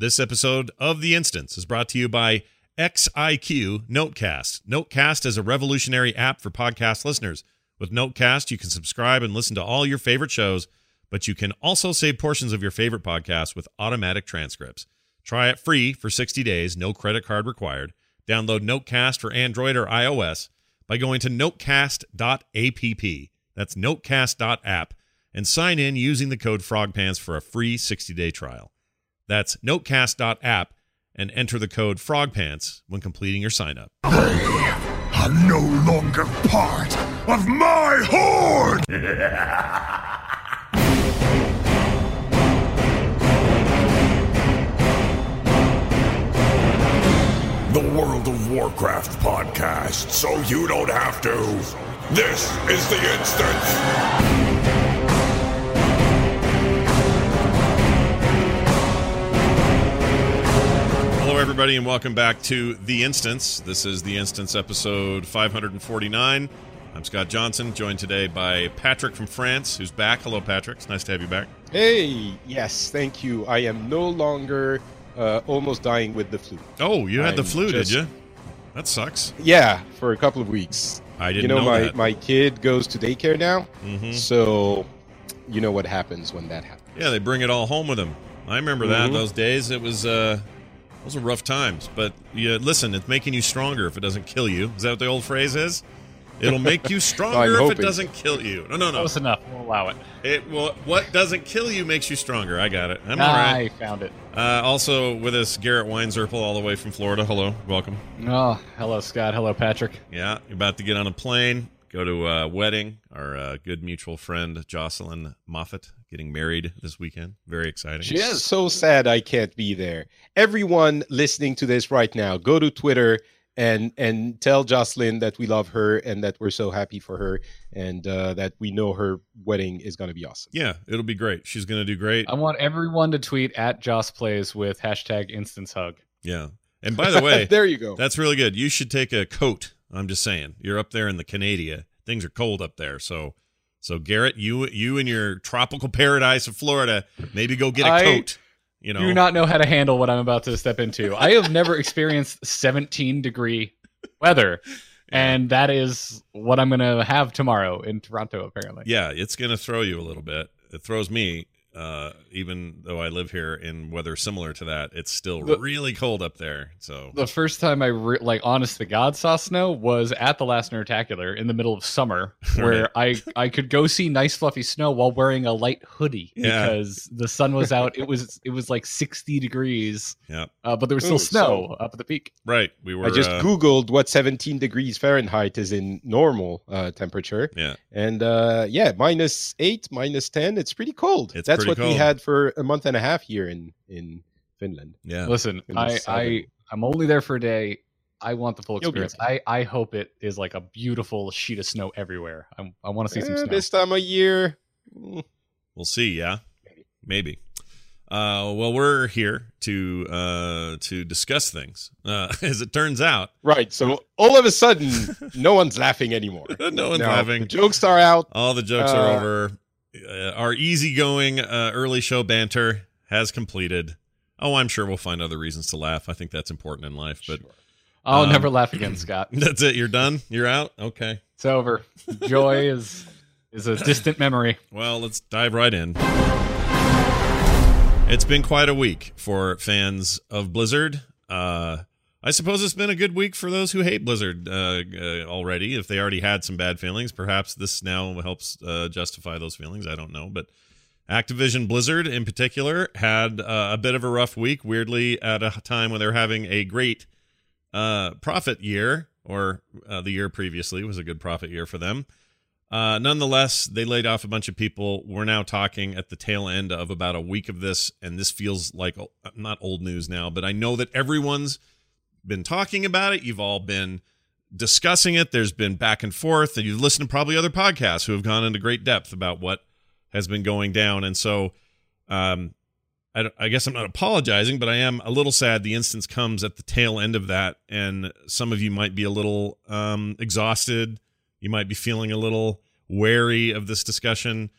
This episode of The Instance is brought to you by XIQ Notecast. Notecast is a revolutionary app for podcast listeners. With Notecast, you can subscribe and listen to all your favorite shows, but you can also save portions of your favorite podcasts with automatic transcripts. Try it free for 60 days, no credit card required. Download Notecast for Android or iOS by going to notecast.app. That's notecast.app and sign in using the code FROGPANTS for a free 60-day trial. That's notecast.app and enter the code FROGPANTS when completing your sign up. They are no longer part of my horde! the World of Warcraft podcast, so you don't have to. This is the instance. Hello, everybody, and welcome back to The Instance. This is The Instance episode 549. I'm Scott Johnson, joined today by Patrick from France, who's back. Hello, Patrick. It's nice to have you back. Hey, yes, thank you. I am no longer uh, almost dying with the flu. Oh, you had the I'm flu, just- did you? That sucks. Yeah, for a couple of weeks. I didn't you know, know my that. my kid goes to daycare now, Mhm. so you know what happens when that happens. Yeah, they bring it all home with them. I remember that Mhm. those days. It was uh, those are rough times. But yeah, listen, it's making you stronger if it doesn't kill you. Is that what the old phrase is? It'll make you stronger if it doesn't kill you. No, no, no. Close enough. We'll allow it. It well, what doesn't kill you makes you stronger. I got it. I'm all I found it. Uh, also with us, Garrett Weinzierl, all the way from Florida. Hello, welcome. Oh, hello, Scott. Hello, Patrick. Yeah, you're about to get on a plane, go to a wedding. Our uh, good mutual friend Jocelyn Moffat getting married this weekend. Very exciting. She is so sad I can't be there. Everyone listening to this right now, go to Twitter and and tell Jocelyn that we love her and that we're so happy for her and uh, that we know her wedding is going to be awesome. Yeah, it'll be great. She's going to do great. I want everyone to tweet at Joss Plays with hashtag instance hug. Yeah. And by the way, there you go. that's really good. You should take a coat. I'm just saying. You're up there in the Canada. Things are cold up there. So so Garrett, you you in your tropical paradise of Florida, maybe go get a I coat. You know. Do not know how to handle what I'm about to step into. I have never experienced 17 degree weather, and that is what I'm going to have tomorrow in Toronto, apparently. Yeah, it's going to throw you a little bit. It throws me uh even though I live here in weather similar to that. It's still The- really cold up there. So The first time I re- like honest to God saw snow was at the last Nerdtacular in the middle of summer, where I I could go see nice fluffy snow while wearing a light hoodie Yeah. because the sun was out. It was it was like sixty degrees, yeah. uh, but there was still Ooh, snow so- up at the peak. Right. We were I just uh, googled what 17 degrees Fahrenheit is in normal uh, temperature, Yeah. and uh, yeah, minus eight, minus 10. It's pretty cold. It's That's pretty what we had for a month and a half here in in Finland. Yeah. Listen, I I I'm only there for a day. I want the full You'll be experience. I I hope it is like a beautiful sheet of snow everywhere. I'm, I want to see some Eh, snow. this time of year. mm, We'll see. Yeah, maybe. Uh, well, we're here to uh, to discuss things. Uh, as it turns out, Right. So all of a sudden, no one's laughing anymore. no one's Now, laughing. The jokes are out. All the jokes are Uh, over. Uh, our easygoing uh, early show banter has completed. Oh, I'm sure we'll find other reasons to laugh. I think that's important in life. But I'll um, never laugh again, Scott. that's it. You're done. You're out. Okay. It's over. Joy is is a distant memory. Well, let's dive right in. It's been quite a week for fans of Blizzard. Uh, I suppose it's been a good week for those who hate Blizzard uh, uh, already. If they already had some bad feelings, perhaps this now helps uh, justify those feelings. I don't know. But Activision Blizzard, in particular, had uh, a bit of a rough week, weirdly, at a time when they're having a great uh, profit year, or uh, the year previously was a good profit year for them. Nonetheless, they laid off a bunch of people. We're now talking at the tail end of about a week of this, and this feels like not old news now, but I know that everyone's been talking about it. You've all been discussing it. There's been back and forth, and you've listened to probably other podcasts who have gone into great depth about what has been going down. And so, um, I, I guess I'm not apologizing, but I am a little sad the instance comes at the tail end of that, and some of you might be a little um, exhausted. You might be feeling a little wary of this discussion,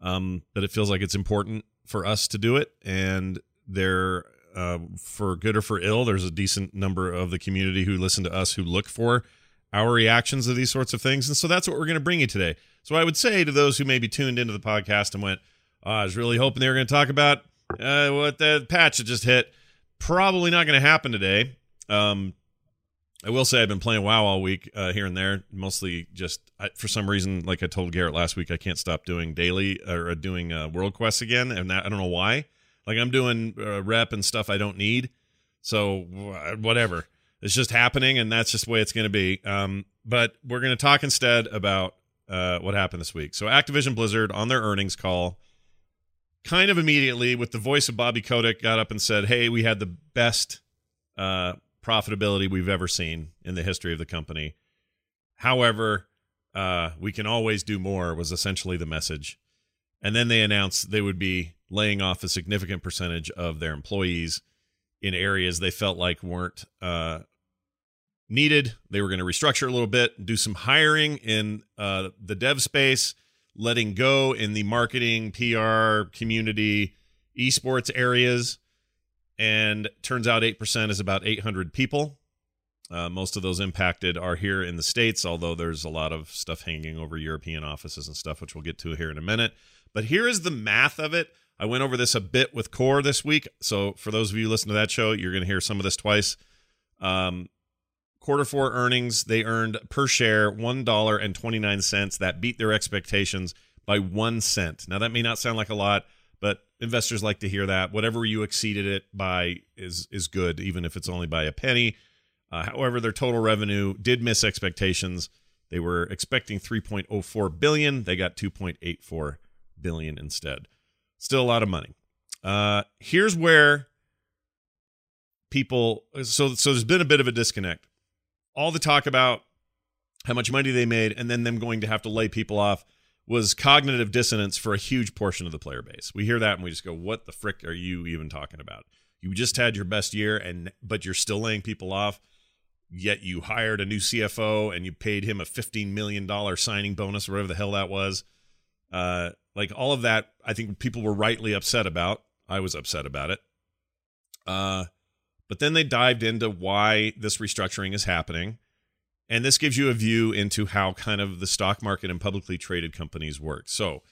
um, but it feels like it's important for us to do it. And there, uh, for good or for ill, there's a decent number of the community who listen to us who look for our reactions to these sorts of things. And so that's what we're going to bring you today. So I would say to those who maybe tuned into the podcast and went, oh, I was really hoping they were going to talk about uh, what the patch that just hit. Probably not going to happen today. Um, I will say I've been playing WoW all week uh, here and there, mostly just I, for some reason, like I told Garrett last week, I can't stop doing daily or doing uh, world quests again, and that, I don't know why. Like I'm doing uh, rep and stuff I don't need, so whatever. It's just happening, and that's just the way it's going to be. Um, but we're going to talk instead about uh, what happened this week. So Activision Blizzard on their earnings call, kind of immediately, with the voice of Bobby Kotick, got up and said, "Hey, we had the best." Uh, profitability we've ever seen in the history of the company. However, uh, we can always do more was essentially the message. And then they announced they would be laying off a significant percentage of their employees in areas they felt like weren't uh, needed. They were going to restructure a little bit, do some hiring in uh, the dev space, letting go in the marketing, PR, community, esports areas. And turns out 8% is about 800 people. Uh, most of those impacted are here in the states although there's a lot of stuff hanging over european offices and stuff which we'll get to here in a minute but here is the math of it. I went over this a bit with core this week. So for those of you who listen to that show you're going to hear some of this twice. Um, quarter four earnings they earned per share $1.29 that beat their expectations by one cent. Now that may not sound like a lot but investors like to hear that. Whatever you exceeded it by is is good even if it's only by a penny. Uh, however their total revenue did miss expectations. They were expecting 3.04 billion. They got 2.84 billion instead still a lot of money uh, here's where people so so there's been a bit of a disconnect all the talk about how much money they made and then them going to have to lay people off was cognitive dissonance for a huge portion of the player base. We hear that and we just go, "What the frick are you even talking about? You just had your best year and but you're still laying people off. Yet you hired a new CFO and you paid him a 15 million dollar signing bonus or whatever the hell that was. Uh like all of that I think people were rightly upset about. I was upset about it. Uh but then they dived into why this restructuring is happening. And this gives you a view into how kind of the stock market and publicly traded companies work. So,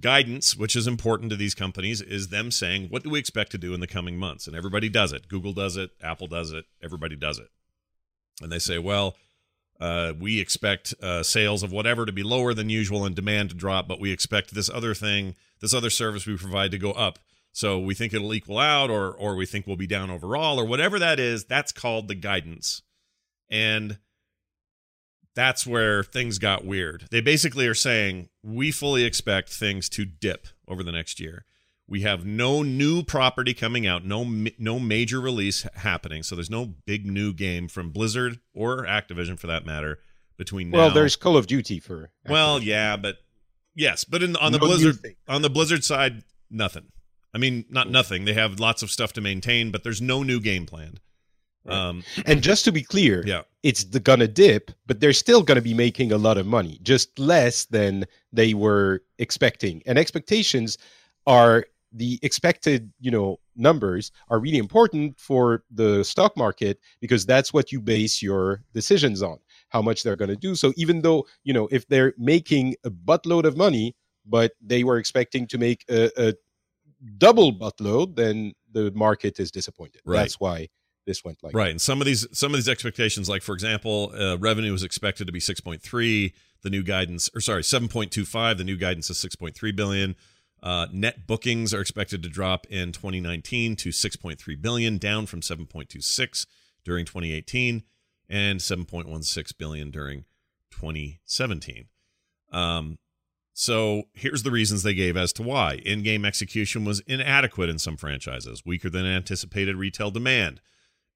guidance, which is important to these companies, is them saying, what do we expect to do in the coming months? And everybody does it. Google does it, Apple does it, everybody does it. And they say, well, uh, we expect uh, sales of whatever to be lower than usual and demand to drop, but we expect this other thing, this other service we provide to go up. So we think it'll equal out, or or we think we'll be down overall, or whatever that is. That's called the guidance, and that's where things got weird. They basically are saying we fully expect things to dip over the next year. We have no new property coming out, no no major release happening. So there's no big new game from Blizzard or Activision for that matter between now. Well, there's Call of Duty for. Well, yeah, but yes, but in on the No Blizzard on the Blizzard side, nothing. I mean, not nothing. They have lots of stuff to maintain, but there's no new game planned. Right. Um, And just to be clear, yeah, it's the, gonna dip, but they're still gonna be making a lot of money, just less than they were expecting. And expectations are the expected, you know, numbers are really important for the stock market because that's what you base your decisions on, how much they're gonna do. So even though, you know, if they're making a buttload of money, but they were expecting to make a, a double buttload, then the market is disappointed. Right. That's why this went like right. And some of these some of these expectations, like for example, uh, revenue is expected to be 6.3. The new guidance, or sorry, 7.25. The new guidance is 6.3 billion. Uh, net bookings are expected to drop in 2019 to 6.3 billion, down from 7.26 during 2018 and 7.16 billion during 2017. Um, so here's the reasons they gave as to why in-game execution was inadequate in some franchises, weaker than anticipated retail demand.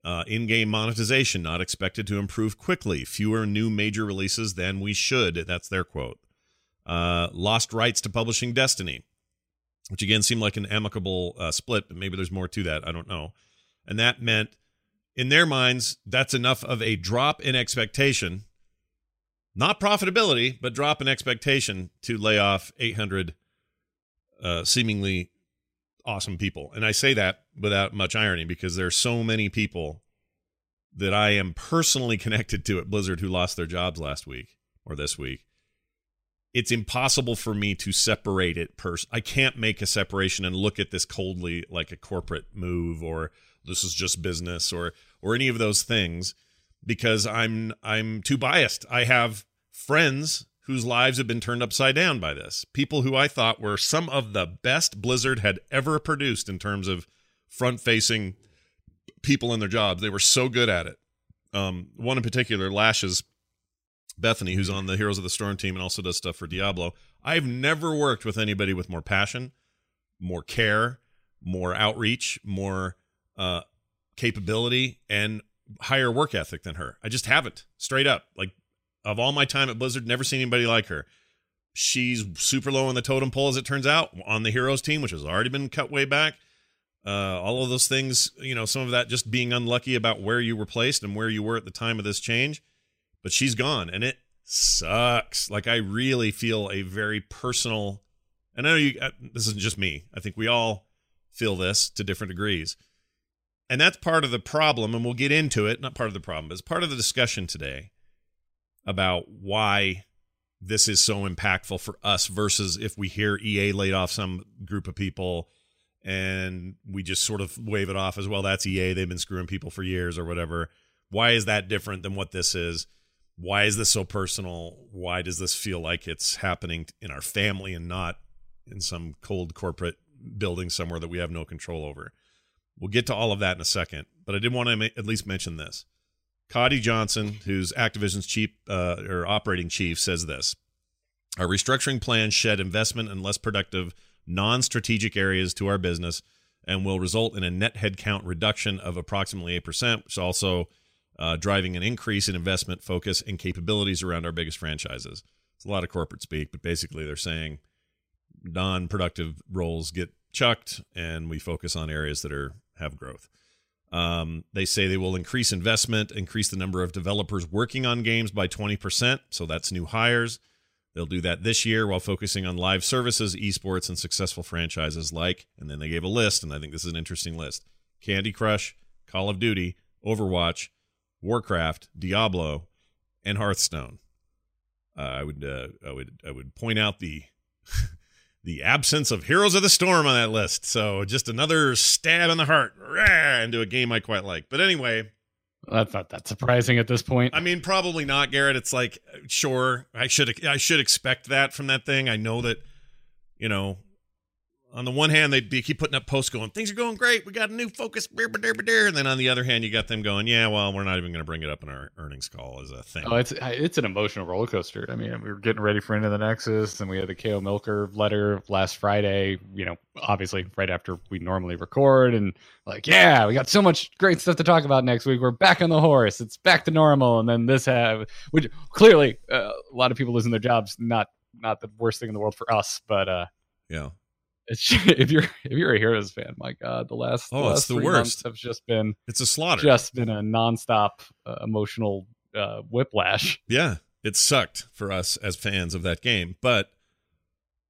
Uh, in-game monetization not expected to improve quickly. Fewer new major releases than we should. That's their quote. Uh, lost rights to publishing Destiny, which again seemed like an amicable uh, split, but maybe there's more to that. I don't know. And that meant, in their minds, that's enough of a drop in expectation, not profitability, but drop in expectation to lay off 800 uh, seemingly awesome people. And I say that without much irony because there are so many people that I am personally connected to at Blizzard who lost their jobs last week or this week. It's impossible for me to separate it. Pers- I can't make a separation and look at this coldly like a corporate move or this is just business or or any of those things because I'm I'm too biased. I have friends whose lives have been turned upside down by this. People who I thought were some of the best Blizzard had ever produced in terms of front facing people in their jobs. They were so good at it. Um, one in particular, Lashes Bethany, who's on the Heroes of the Storm team and also does stuff for Diablo. I've never worked with anybody with more passion, more care, more outreach, more uh, capability, and higher work ethic than her. I just haven't, straight up. Like of all my time at Blizzard, never seen anybody like her. She's super low on the totem pole, as it turns out, on the Heroes team, which has already been cut way back. Uh, all of those things, you know, some of that just being unlucky about where you were placed and where you were at the time of this change. But she's gone, and it sucks. Like I really feel a very personal, and I know you. Uh, this isn't just me. I think we all feel this to different degrees, and that's part of the problem. And we'll get into it. Not part of the problem, but it's part of the discussion today about why this is so impactful for us versus if we hear EA laid off some group of people and we just sort of wave it off as well that's EA they've been screwing people for years or whatever why is that different than what this is why is this so personal? Why does this feel like it's happening in our family and not in some cold corporate building somewhere that we have no control over? We'll get to all of that in a second but i did want to ma- at least mention this. Coddy Johnson, who's Activision's chief uh, or operating chief, says this: Our restructuring plan shed investment in less productive, non-strategic areas to our business, and will result in a net headcount reduction of approximately eight percent, which also uh, driving an increase in investment focus and capabilities around our biggest franchises. It's a lot of corporate speak, but basically they're saying non-productive roles get chucked, and we focus on areas that are have growth. Um, they say they will increase investment, increase the number of developers working on games by 20%. So that's new hires. They'll do that this year while focusing on live services, esports, and successful franchises like, and then they gave a list, and I think this is an interesting list Candy Crush, Call of Duty, Overwatch, Warcraft, Diablo, and Hearthstone. Uh, I would uh, I would I would point out the the absence of Heroes of the Storm on that list. So just another stab in the heart rah, into a game I quite like. But anyway, that's not that surprising at this point. I mean, probably not, Garrett. It's like, sure, I should I should expect that from that thing. I know that, you know, on the one hand, they'd be keep putting up posts going, things are going great. We got a new focus. And then on the other hand, you got them going, yeah, well, we're not even going to bring it up in our earnings call as a thing. Oh, it's it's an emotional roller coaster. I mean, we were getting ready for Into the Nexus, and we had the Kaeo Milker letter last Friday, you know, obviously right after we normally record. And like, yeah, we got so much great stuff to talk about next week. We're back on the horse. It's back to normal. And then this have, which clearly uh, a lot of people losing their jobs, not not the worst thing in the world for us, but uh, yeah it's, if you're if you're a Heroes fan, my God, the last oh, the last it's the worst. have just been it's a slaughter, just been a nonstop uh, emotional uh, whiplash. Yeah, it sucked for us as fans of that game, but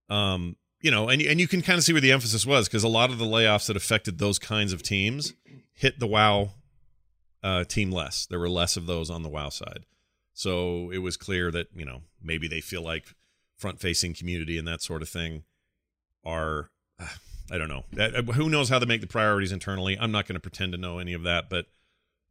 um, you know, and and you can kind of see where the emphasis was because a lot of the layoffs that affected those kinds of teams hit the WoW uh, team less. There were less of those on the WoW side, so it was clear that you know maybe they feel like front facing community and that sort of thing are I don't know. Uh, who knows how to make the priorities internally? I'm not going to pretend to know any of that, but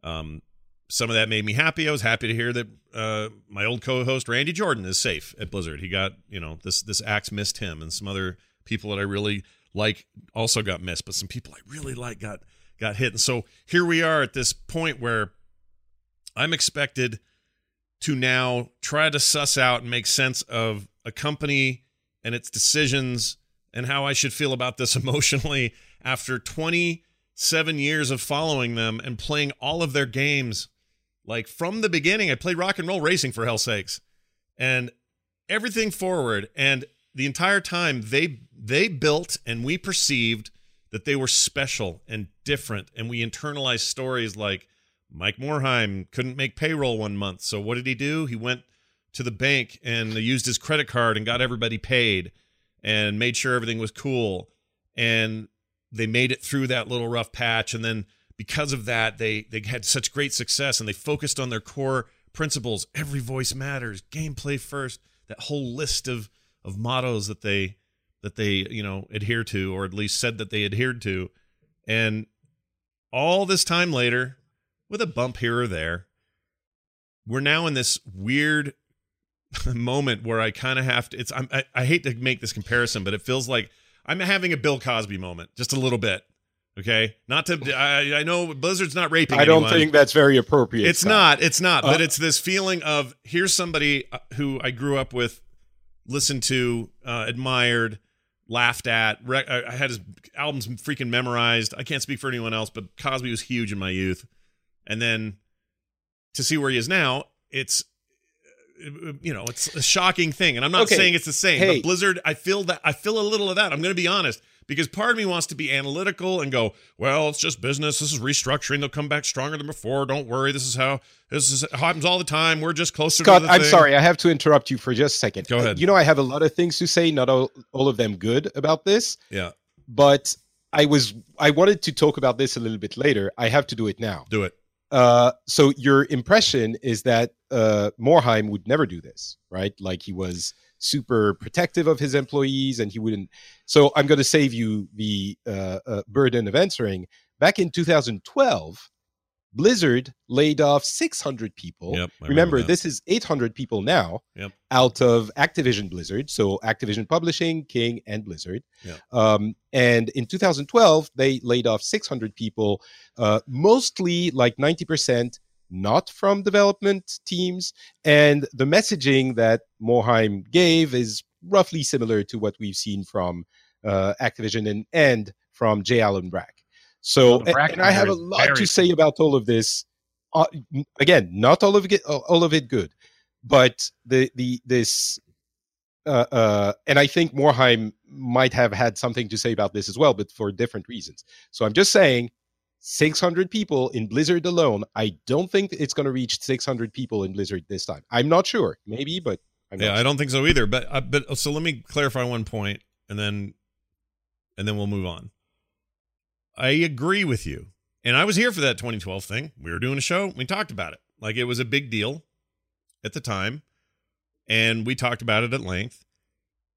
um, some of that made me happy. I was happy to hear that uh, my old co-host Randy Jordan is safe at Blizzard. He got you know this this axe missed him, and some other people that I really like also got missed, but some people I really like got got hit. And so here we are at this point where I'm expected to now try to suss out and make sense of a company and its decisions and how I should feel about this emotionally after 27 years of following them and playing all of their games. Like from the beginning, I played rock and roll racing for hell's sakes and everything forward. And the entire time they they built and we perceived that they were special and different. And we internalized stories like Mike Morhaime couldn't make payroll one month. So what did he do? He went to the bank and used his credit card and got everybody paid and made sure everything was cool. And they made it through that little rough patch. And then because of that, they they had such great success and they focused on their core principles. Every voice matters, gameplay first, that whole list of of mottos that they that they, you know, adhere to, or at least said that they adhered to. And all this time later, with a bump here or there, we're now in this weird moment where I kind of have to. It's I'm, I, I hate to make this comparison, but it feels like I'm having a Bill Cosby moment, just a little bit. Okay, not to. I, I know Blizzard's not raping. I don't anyone. think that's very appropriate. It's Scott. not. It's not. but Uh, it's this feeling of here's somebody uh, who I grew up with, listened to, uh, admired, laughed at. Re- I had his albums freaking memorized. I can't speak for anyone else, but Cosby was huge in my youth. And then to see where he is now, it's you know, it's a shocking thing. And I'm not Okay. saying it's the same, Hey. but Blizzard, I feel that I feel a little of that. I'm going to be honest because part of me wants to be analytical and go, well, it's just business. This is restructuring. They'll come back stronger than before. Don't worry. This is how this is happens all the time. We're just closer Scott, to the I'm thing. sorry. I have to interrupt you for just a second. Go Uh, ahead. You know, I have a lot of things to say, not all, all of them good about this, Yeah, but I was I wanted to talk about this a little bit later. I have to do it now. do it. Uh, so your impression is that uh, Morhaime would never do this, right? Like he was super protective of his employees, and he wouldn't. So I'm going to save you the uh, uh, burden of answering. Back in 2012, Blizzard laid off 600 people. Yep, I remember, this is 800 people now Yep. out of Activision Blizzard, so Activision Publishing, King, and Blizzard. Yep. Um, and in 2012, they laid off 600 people, uh, mostly like 90% not from development teams. And the messaging that Morhaime gave is roughly similar to what we've seen from uh, Activision and, and from J. Allen Brack. So, Well, and, Brack and I have a lot to say about all of this. Uh, again, not all of it, all of it good, but the the this uh, uh, and I think Morhaime might have had something to say about this as well, but for different reasons. So I'm just saying, 600 people in Blizzard alone. I don't think it's going to reach 600 people in Blizzard this time. I'm not sure, maybe, but I'm Yeah, not I don't think so either. But uh, but so let me clarify one point, and then and then we'll move on. I agree with you, and I was here for that 2012 thing. We were doing a show. We talked about it like it was a big deal at the time, and we talked about it at length.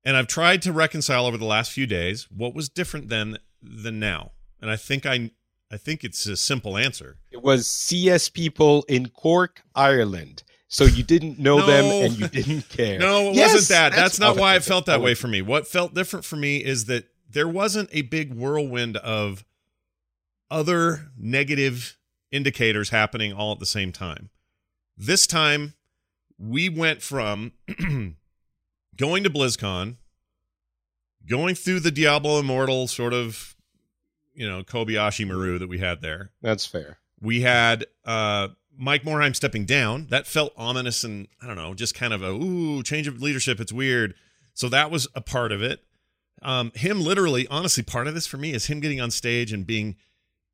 And I've tried to reconcile over the last few days what was different then than now. And I think I I think it's a simple answer. It was CS people in Cork, Ireland. So you didn't know them and you didn't care. No, it Yes, wasn't that. That's, not why it felt that way for me. What felt different for me is that there wasn't a big whirlwind of other negative indicators happening all at the same time. This time, we went from going to BlizzCon, going through the Diablo Immortal sort of, you know, Kobayashi Maru that we had there That's fair. we had uh Mike Morhaime stepping down. That felt ominous and I don't know, just kind of a ooh, change of leadership. It's weird. So that was a part of it. Um, him literally, honestly, part of this for me is him getting on stage and being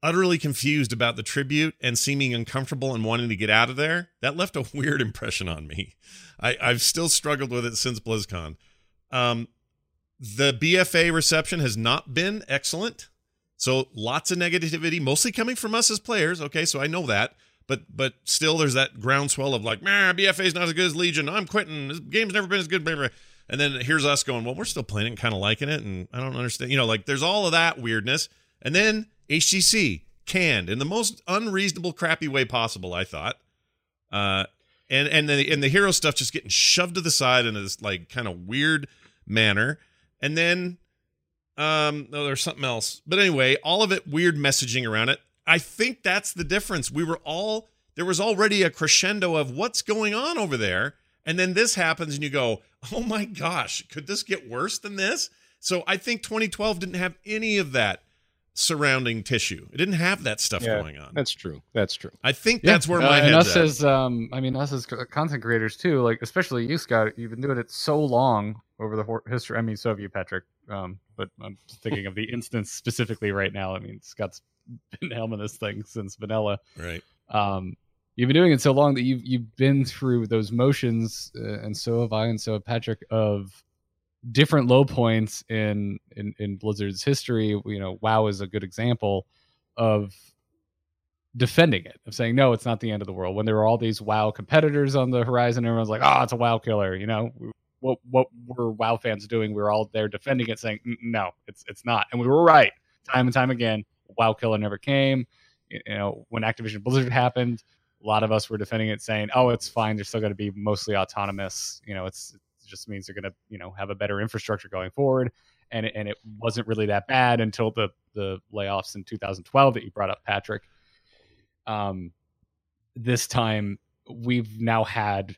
utterly confused about the tribute and seeming uncomfortable and wanting to get out of there. That left a weird impression on me. I, I've still struggled with it since BlizzCon. Um, the BFA reception has not been excellent. So lots of negativity, mostly coming from us as players. Okay, so I know that, but but still, there's that groundswell of like, man, BFA's not as good as Legion. I'm quitting. This game's never been as good. blah, blah." And then here's us going, well, we're still playing and kind of liking it, and I don't understand. You know, like there's all of that weirdness, and then HGC canned in the most unreasonable, crappy way possible. I thought, uh, and and the and the hero stuff just getting shoved to the side in this like kind of weird manner, and then um, no, there's something else. But anyway, all of it weird messaging around it. I think that's the difference. We were all there was already a crescendo of what's going on over there, And then this happens and you go, "Oh my gosh, could this get worse than this?" So I think 2012 didn't have any of that surrounding tissue. It didn't have that stuff Yeah, going on. That's true. That's true. I think Yeah. that's where Uh, my and head's us at. as um i mean us as content creators too like especially you scott you've been doing it so long over the history i mean so have you patrick um but i'm just thinking of the instance specifically right now i mean scott's been helming this thing since vanilla right. um you've been doing it so long that you've you've been through those motions uh, and so have i and so have patrick of different low points in in in blizzard's history you know wow is a good example of defending it of saying no it's not the end of the world. When there were all these wow competitors on the horizon everyone's like oh it's a wow killer you know? What what were wow fans doing? We were all there defending it saying "Mm, no it's it's not. And we were right time and time again wow killer never came. You know when activision blizzard happened a lot of us were defending it saying oh it's fine they're still going to be mostly autonomous you know it's it just means they're going to you know have a better infrastructure going forward. And it, and it wasn't really that bad until the the layoffs in 2012 that you brought up patrick. Um this time we've now had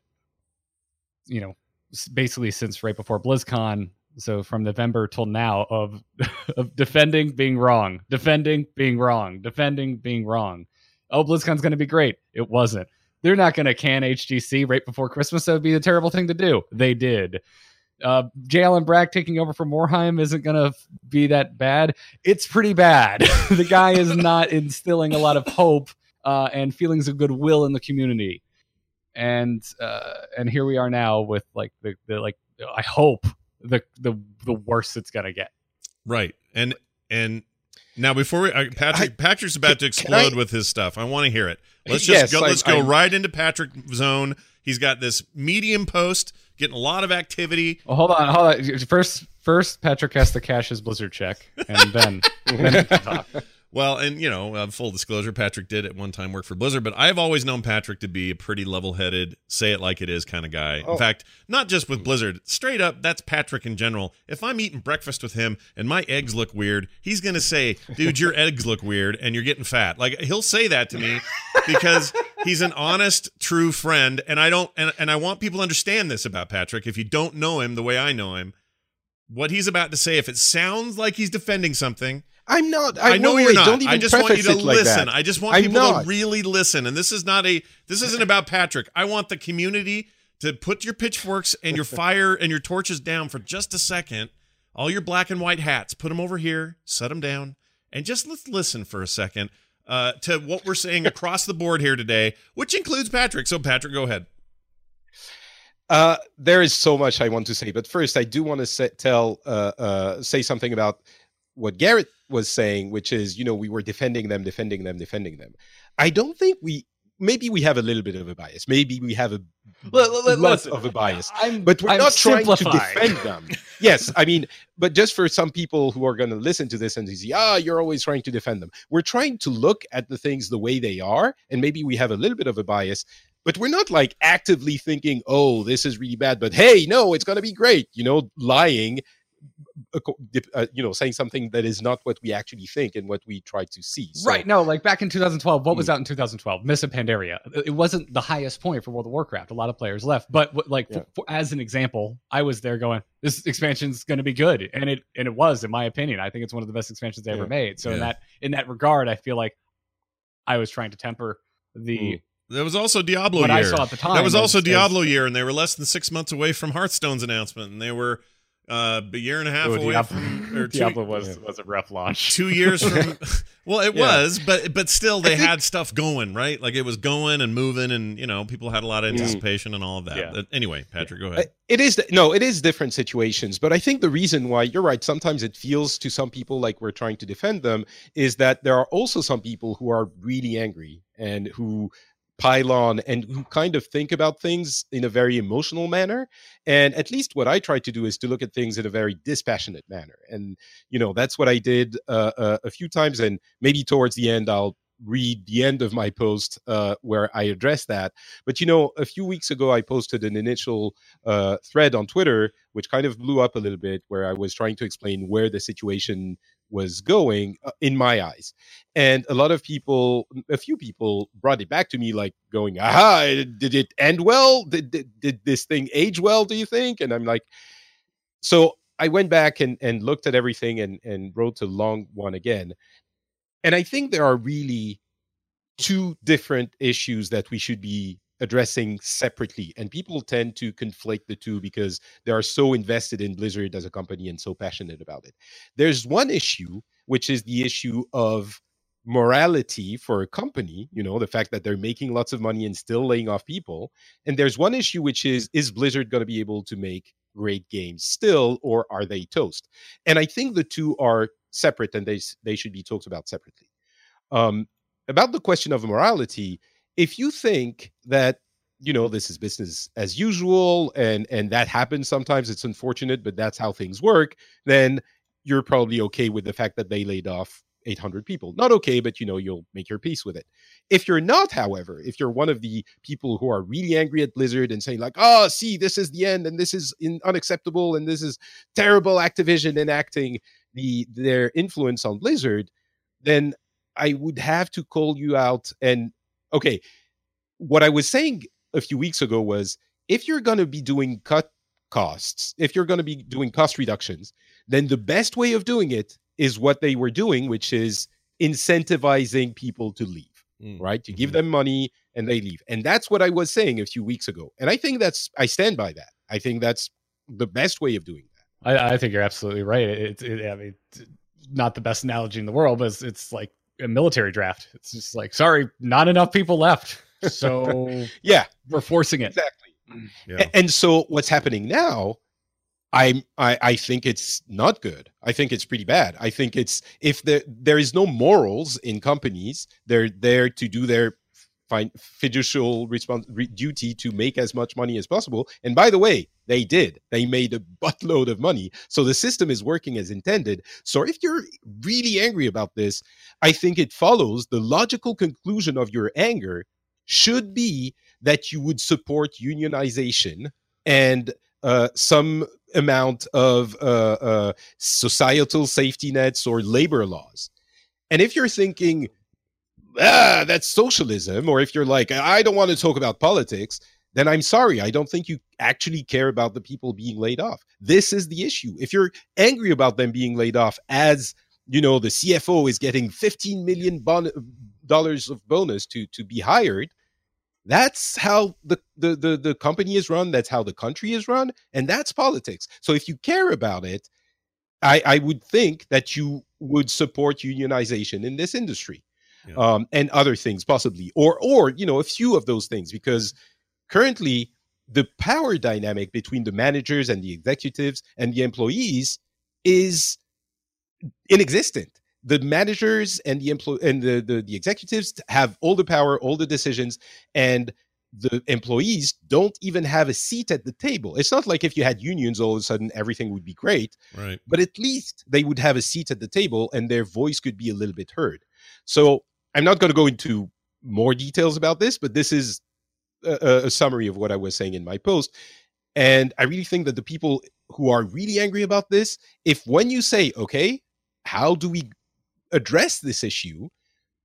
you know basically since right before blizzcon so from november till now of of defending being wrong defending being wrong defending being wrong. Oh blizzcon's going to be great. It wasn't they're not going to can hgc right before christmas that would be a terrible thing to do they did uh, J. Allen Brack taking over from Morhaime isn't going to be that bad. It's pretty bad. the guy is not instilling a lot of hope uh, and feelings of goodwill in the community. And uh, and here we are now with like the, the like I hope the the the worst it's gonna get. Right. And and now before we uh, Patrick I- Patrick's about to explode I- with his stuff. I want to hear it. Let's just Yes, go I- let's go I'm- right into Patrick zone. He's got this medium post, getting a lot of activity. Well, hold on, hold on. First, first Patrick has to cash his Blizzard check, and then then he can talk. Well, and you know, uh, full disclosure, Patrick did at one time work for Blizzard, but I've always known Patrick to be a pretty level-headed, say it like it is kind of guy. In Oh. fact, not just with Blizzard, straight up, that's Patrick in general. If I'm eating breakfast with him and my eggs look weird, he's gonna say, "Dude, your eggs look weird and you're getting fat." Like he'll say that to me because he's an honest, true friend, and I don't, and, and I want people to understand this about Patrick. If you don't know him the way I know him, what he's about to say, if it sounds like he's defending something. I'm not. I, I, know wait, you're wait, not. Don't even I just want you to it like listen. I just want I'm people not. to really listen. And this is not a this isn't about Patrick. I want the community to put your pitchforks and your fire and your torches down for just a second. All your black and white hats, put them over here, set them down, and just let's listen for a second uh, to what we're saying across the board here today, which includes Patrick. So, Patrick, go ahead. Uh, there is so much I want to say, but first I do want to say, tell uh, uh, say something about what Garrett was saying, which is you know we were defending them, defending them, defending them. I don't think we. Maybe we have a little bit of a bias. Maybe we have a Let- let- lot of a bias. I'm, But we're I'm not trying to defend them. yes, I mean, but just for some people who are going to listen to this and say, "Ah, you're always trying to defend them." We're trying to look at the things the way they are, and maybe we have a little bit of a bias, but we're not like actively thinking, "Oh, this is really bad," but hey, no, it's going to be great. You know, lying, uh, uh, you know, saying something that is not what we actually think and what we try to see. So- Right. No, like back in 2012, what was mm. out in 2012? Mists of Pandaria. Uh, it wasn't the highest point for World of Warcraft. A lot of players left. But like, Yeah. for, for, as an example, I was there going, this expansion's going to be good. And it, and it was, in my opinion. I think it's one of the best expansions they ever made. So in that, in that regard, I feel like I was trying to temper the, mm. There was also Diablo what year. I saw at the time. That was also as- as- Diablo year, and they were less than six months away from Hearthstone's announcement, and they were uh, a year and a half Oh, away Diablo, from or two, Diablo was, was a rough launch. two years from. well, it Yeah. was, but but still, they think- had stuff going, right? Like it was going and moving, and you know, people had a lot of Mm. anticipation and all of that. Yeah. Uh, Anyway, Patrick, go ahead. It is no, it is different situations, but I think the reason why you're right, sometimes it feels to some people like we're trying to defend them is that there are also some people who are really angry and who pile on and who kind of think about things in a very emotional manner. And at least what I try to do is to look at things in a very dispassionate manner. And you know, that's what I did uh, uh, a few times and maybe towards the end I'll read the end of my post uh, where I address that. But you know, a few weeks ago I posted an initial uh, thread on Twitter, which kind of blew up a little bit, where I was trying to explain where the situation was going uh, in my eyes. And a lot of people a few people brought it back to me like going aha did it end well? Did, did, did this thing age well do you think? And i'm like so i went back and, and looked at everything and, and wrote a long one again. And i think there are really two different issues that we should be addressing separately and people tend to conflate the two because they are so invested in blizzard as a company and so passionate about it. There's one issue which is the issue of morality for a company you know the fact that they're making lots of money and still laying off people. And there's one issue which is is blizzard going to be able to make great games still or are they toast? And i think the two are separate and they they should be talked about separately. Um about the question of morality if you think that you know this is business as usual and and that happens sometimes it's unfortunate but that's how things work then you're probably okay with the fact that they laid off 800 people. Not okay but you know you'll make your peace with it. If you're not however if you're one of the people who are really angry at blizzard and saying like oh see this is the end and this is in, unacceptable and this is terrible activision enacting the their influence on blizzard then i would have to call you out and okay, what I was saying a few weeks ago was if you're going to be doing cut costs, if you're going to be doing cost reductions, then the best way of doing it is what they were doing, which is incentivizing people to leave, mm. right? You mm-hmm. give them money and they leave. And that's what I was saying a few weeks ago. And I think that's, I stand by that. I think that's the best way of doing that. I, I think you're absolutely right. It's, it, I mean, it's not the best analogy in the world, but it's, it's like a military draft. It's just like, sorry, not enough people left. So yeah, we're forcing it. Exactly. Mm. Yeah. And so what's happening now, I'm I, I think it's not good. I think it's pretty bad. I think it's if there there is no morals in companies, they're there to do their find fiducial respons- re- duty to make as much money as possible. And by the way, they did. They made a buttload of money. So the system is working as intended. So if you're really angry about this, I think it follows the logical conclusion of your anger should be that you would support unionization and uh, some amount of uh, uh, societal safety nets or labor laws. And if you're thinking, ah, that's socialism, or if you're like, I don't want to talk about politics, then I'm sorry. I don't think you actually care about the people being laid off. This is the issue. If you're angry about them being laid off as you know the CFO is getting 15 million bon- dollars of bonus to to be hired, that's how the, the the the company is run. That's how the country is run, and that's politics. So if you care about it, I, I would think that you would support unionization in this industry yeah. um, and other things possibly, or or you know a few of those things because currently the power dynamic between the managers and the executives and the employees is inexistent. The managers and the employ and the, the the executives have all the power, all the decisions, and the employees don't even have a seat at the table. It's not like if you had unions, all of a sudden everything would be great. Right. But at least they would have a seat at the table and their voice could be a little bit heard. So I'm not going to go into more details about this, but this is a, a summary of what I was saying in my post. And I really think that the people who are really angry about this, if when you say, okay, how do we address this issue?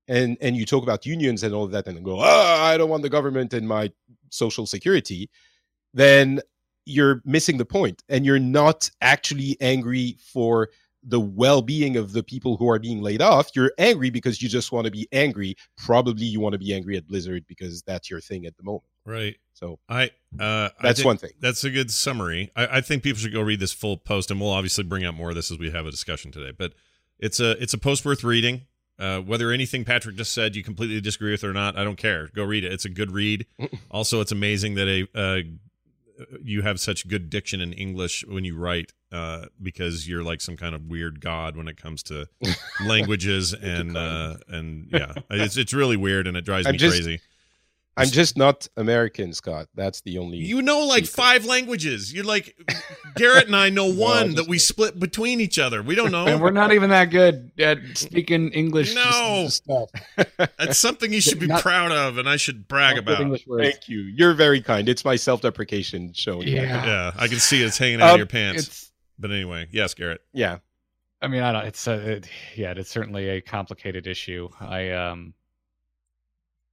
And and you talk about unions and all of that, and go, oh, I don't want the government in my social security, then you're missing the point, and you're not actually angry for the well-being of the people who are being laid off you're angry because you just want to be angry probably you want to be angry at blizzard because that's your thing at the moment right so i uh that's I one thing that's a good summary I, I think people should go read this full post and we'll obviously bring out more of this as we have a discussion today but it's a it's a post worth reading uh, whether anything Patrick just said you completely disagree with or not, I don't care. Go read it. It's a good read. also, it's amazing that a uh, you have such good diction in English when you write uh, because you're like some kind of weird god when it comes to languages and uh, and yeah, it's it's really weird and it drives I'm me just, crazy. I'm just not American, Scott. That's the only. You know, like secret. five languages. You're like Garrett and I know one that we split between each other. We don't know, and we're not even that good at speaking English. No, that's something you should be not, proud of, and I should brag about. Thank you. You're very kind. It's my self-deprecation showing. Yeah, yeah. I can see it's hanging out um, of your pants. But anyway, yes, Garrett. Yeah. I mean, I don't. It's a, it, yeah, it's certainly a complicated issue. I um,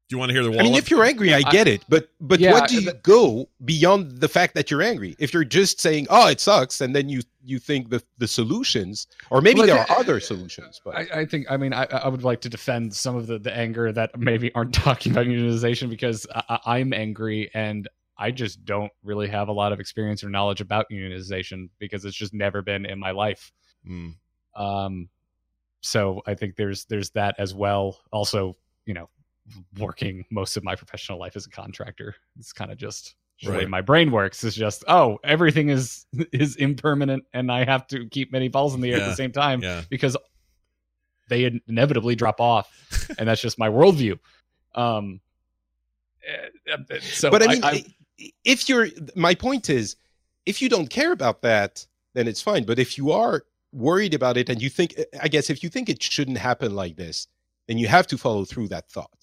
Do you want to hear the wall? I mean, if you're angry, I get it, but but Yeah, what do you but- go beyond the fact that you're angry? If you're just saying, "Oh, it sucks," and then you you think the the solutions, or maybe Well, there the- are other solutions, but I, I think. I mean, I, I would like to defend some of the the anger that maybe aren't talking about unionization because I, I- I'm angry and I just don't really have a lot of experience or knowledge about unionization because it's just never been in my life. Mm. Um, so I think there's there's that as well. Also, you know, working most of my professional life as a contractor, it's kind of just the way my brain works. Is just oh, everything is is impermanent, and I have to keep many balls in the air at the same time Yeah. because they inevitably drop off, and that's just my worldview. Um, eh, eh, so but I mean, I, if you're, my point is, if you don't care about that, then it's fine. But if you are worried about it, and you think, I guess, if you think it shouldn't happen like this, then you have to follow through that thought.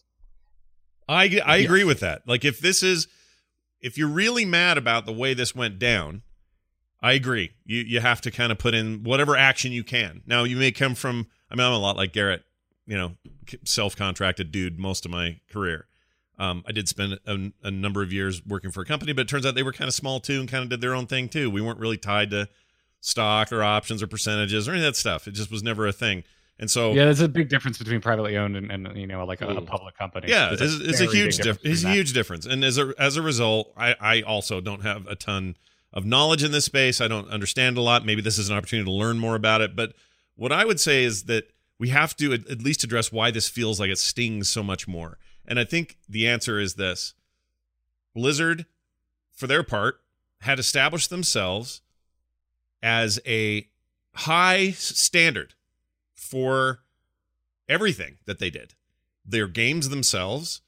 I I Yes. agree with that. Like if this is if you're really mad about the way this went down, I agree. You you have to kind of put in whatever action you can. Now you may come from I mean I'm a lot like Garrett, you know, self-contracted dude most of my career. Um, I did spend a, a number of years working for a company, but it turns out they were kind of small too and kind of did their own thing too. We weren't really tied to stock or options or percentages or any of that stuff. It just was never a thing. And so yeah, there's a big difference between privately owned and, and you know like a, a public company. Yeah, There's it's, it's a huge difference. It's a huge difference, and as a as a result, I I also don't have a ton of knowledge in this space. I don't understand a lot. Maybe this is an opportunity to learn more about it. But what I would say is that we have to at, at least address why this feels like it stings so much more. And I think the answer is this: Blizzard, for their part, had established themselves as a high standard for everything that they did. Their games themselves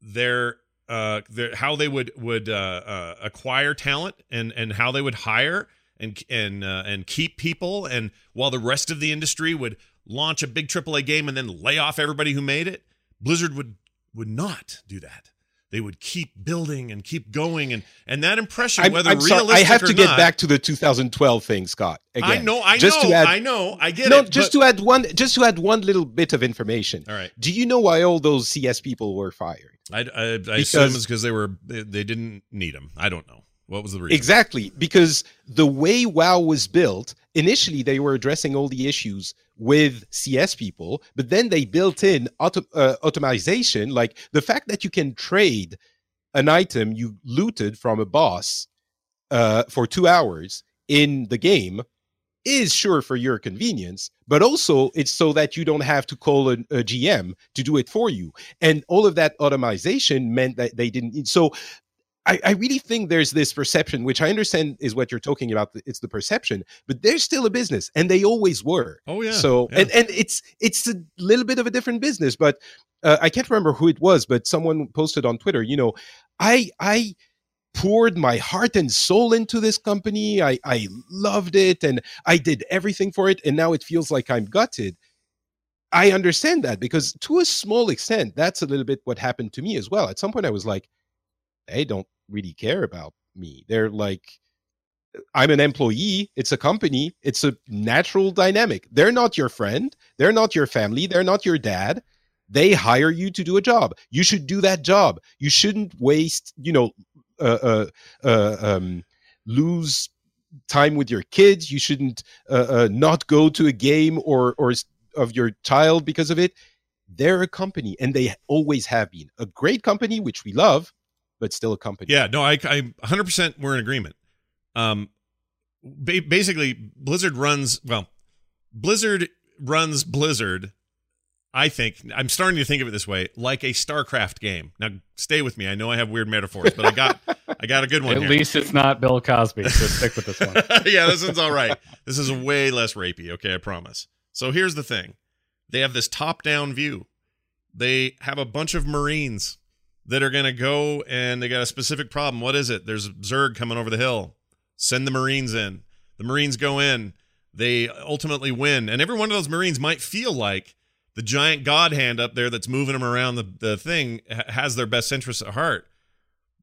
their uh their how they would would uh, uh acquire talent and and how they would hire and and uh, and keep people. And while the rest of the industry would launch a big AAA game and then lay off everybody who made it Blizzard would would not do that they would keep building and keep going and and that impression I'm, whether I'm sorry, I have to get back to the 2012 thing, Scott. Again, I know I just know to add, I know I get no, it just but- to add one, just to add one little bit of information. all right Do you know why all those CS people were fired? I, I, I assume Because- it's because they were they, they didn't need them. I don't know what was the reason. Exactly, because the way WoW was built, initially they were addressing all the issues with CS people, but then they built in auto, uh, automation, like the fact that you can trade an item you looted from a boss uh, for two hours in the game is sure for your convenience, but also it's so that you don't have to call a, a GM to do it for you. And all of that automation meant that they didn't. So I, I really think there's this perception, which I understand is what you're talking about. It's the perception, but they're still a business, and they always were. Oh yeah. So yeah. and and it's it's a little bit of a different business, but uh, I can't remember who it was, but someone posted on Twitter. You know, I I poured my heart and soul into this company. I I loved it, and I did everything for it, and now it feels like I'm gutted. I understand that because to a small extent, that's a little bit what happened to me as well. At some point, I was like, they don't really care about me. They're like, I'm an employee. It's a company. It's a natural dynamic. They're not your friend. They're not your family. They're not your dad. They hire you to do a job. You should do that job. You shouldn't waste, you know, uh, uh, uh, um, lose time with your kids. You shouldn't uh, uh, not go to a game or or of your child because of it. They're a company, and they always have been a great company, which we love, but still a company. yeah, no, I, I 100% we're in agreement. Um, ba- basically, Blizzard runs well. Blizzard runs Blizzard. I think I'm starting to think of it this way, like a StarCraft game. Now, stay with me. I know I have weird metaphors, but I got I got a good one At here. least it's not Bill Cosby, so stick with this one. yeah, this one's all right. This is way less rapey, okay, I promise. So here's the thing. They have this top-down view. They have a bunch of Marines that are going to go and they got a specific problem. What is it? There's Zerg coming over the hill. Send the Marines in. The Marines go in. They ultimately win. And every one of those Marines might feel like the giant god hand up there that's moving them around the, the thing has their best interests at heart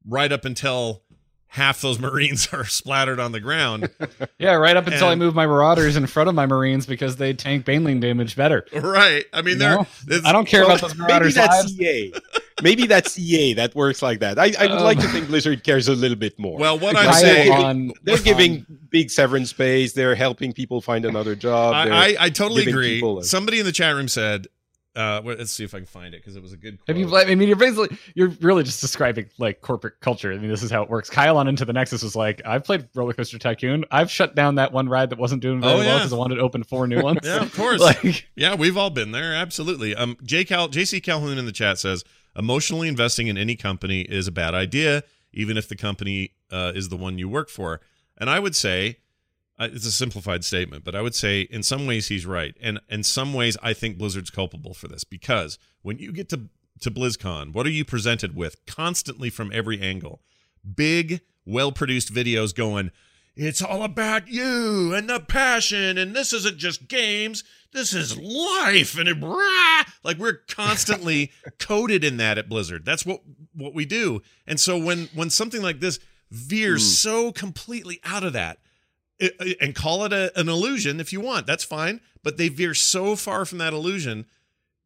right up until half those Marines are splattered on the ground. Yeah, right up until I move my Marauders in front of my Marines because they tank Baneling damage better. right. I mean, they're. I don't care Well, about those maybe Marauders' that's lives. EA. Maybe that's EA that works like that. I, I would Um, like to think Blizzard cares a little bit more. Well, what I'm saying- on- they're on- giving big severance pays. They're helping people find another job. I, I, I totally agree. a- Somebody in the chat room said, uh, wait, let's see if I can find it because it was a good quote. Have you? I mean, you're basically you're really just describing like corporate culture. I mean, this is how it works. Kyle on Into the Nexus was like, I've played Roller Coaster Tycoon. I've shut down that one ride that wasn't doing very Oh, well because I wanted to open four new ones. Yeah, of course. like, Yeah, we've all been there. Absolutely. Um, J Cal, JC Calhoun in the chat says emotionally investing in any company is a bad idea, even if the company uh, is the one you work for. And I would say uh, it's a simplified statement, but I would say in some ways he's right, and in some ways I think Blizzard's culpable for this because when you get to to BlizzCon, what are you presented with constantly from every angle? Big, well produced videos going. It's all about you and the passion, and this isn't just games. This is life, and it, rah! like we're constantly coded in that at Blizzard. That's what what we do. And so when when something like this veers hmm. so completely out of that, it- and call it a, an illusion if you want, that's fine. But they veer so far from that illusion.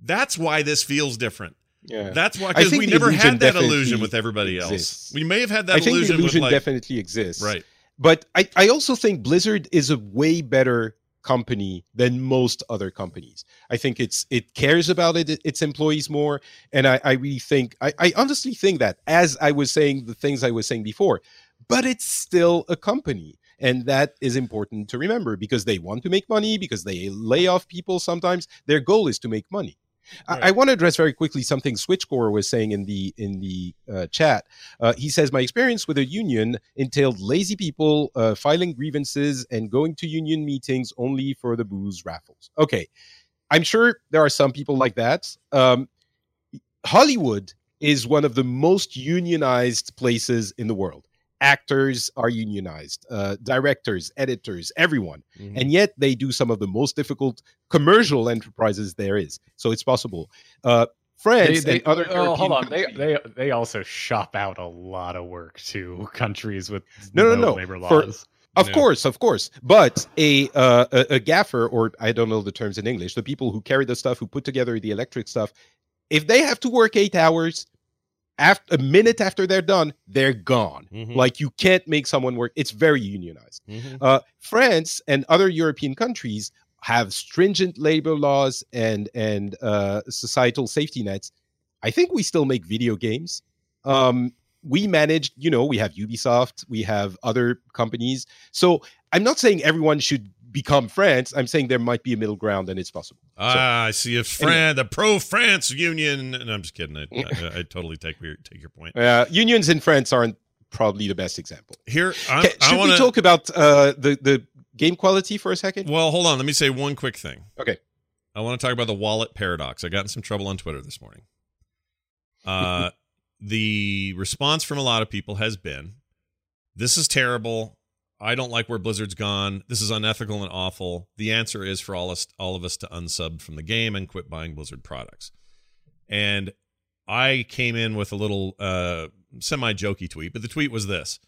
That's why this feels different. yeah. That's why because we never had that illusion with everybody else. exists. We may have had that I think the illusion, illusion with like definitely exists. right. But I, I also think Blizzard is a way better company than most other companies. I think it's it cares about it, its employees more. And I, I really think I, I honestly think that as I was saying the things I was saying before, but it's still a company. And that is important to remember because they want to make money, because they lay off people sometimes. Their goal is to make money. Right. I, I want to address very quickly something Switchcore was saying in the in the uh, chat. Uh, he says my experience with a union entailed lazy people uh, filing grievances and going to union meetings only for the booze raffles. Okay, I'm sure there are some people like that. Um, Hollywood is one of the most unionized places in the world. Actors are unionized, uh, directors, editors, everyone Mhm. and yet they do some of the most difficult commercial enterprises there is. So it's possible. Uh, they, France they, and other oh, hold on. They, countries- they they also shop out a lot of work to countries with No, no, no. labor For- laws. Of Yeah. course, of course. But a, uh, a a gaffer, or I don't know the terms in English, the people who carry the stuff, who put together the electric stuff, if they have to work eight hours, after a minute after they're done, they're gone. Mhm. Like you can't make someone work. It's very unionized. Mhm. Uh, France and other European countries have stringent labor laws and and uh, societal safety nets. I think we still make video games. Um, we manage, you know, we have Ubisoft, we have other companies. So I'm not saying everyone should become France. I'm saying there might be a middle ground, and it's possible. So, Ah, I see a Fran, the pro France union. No, I'm just kidding. I, I, I totally take your take your point. uh, unions in France aren't probably the best example. Here, I'm, should want we talk about uh, the the game quality for a second? Well, hold on. Let me say one quick thing. Okay. I want to talk about the wallet paradox. I got in some trouble on Twitter this morning. Uh, the response from a lot of people has been, "This is terrible. I don't like where Blizzard's gone. This is unethical and awful." The answer is for all us, all of us to unsub from the game and quit buying Blizzard products. And I came in with a little uh, semi jokey tweet, but the tweet was this.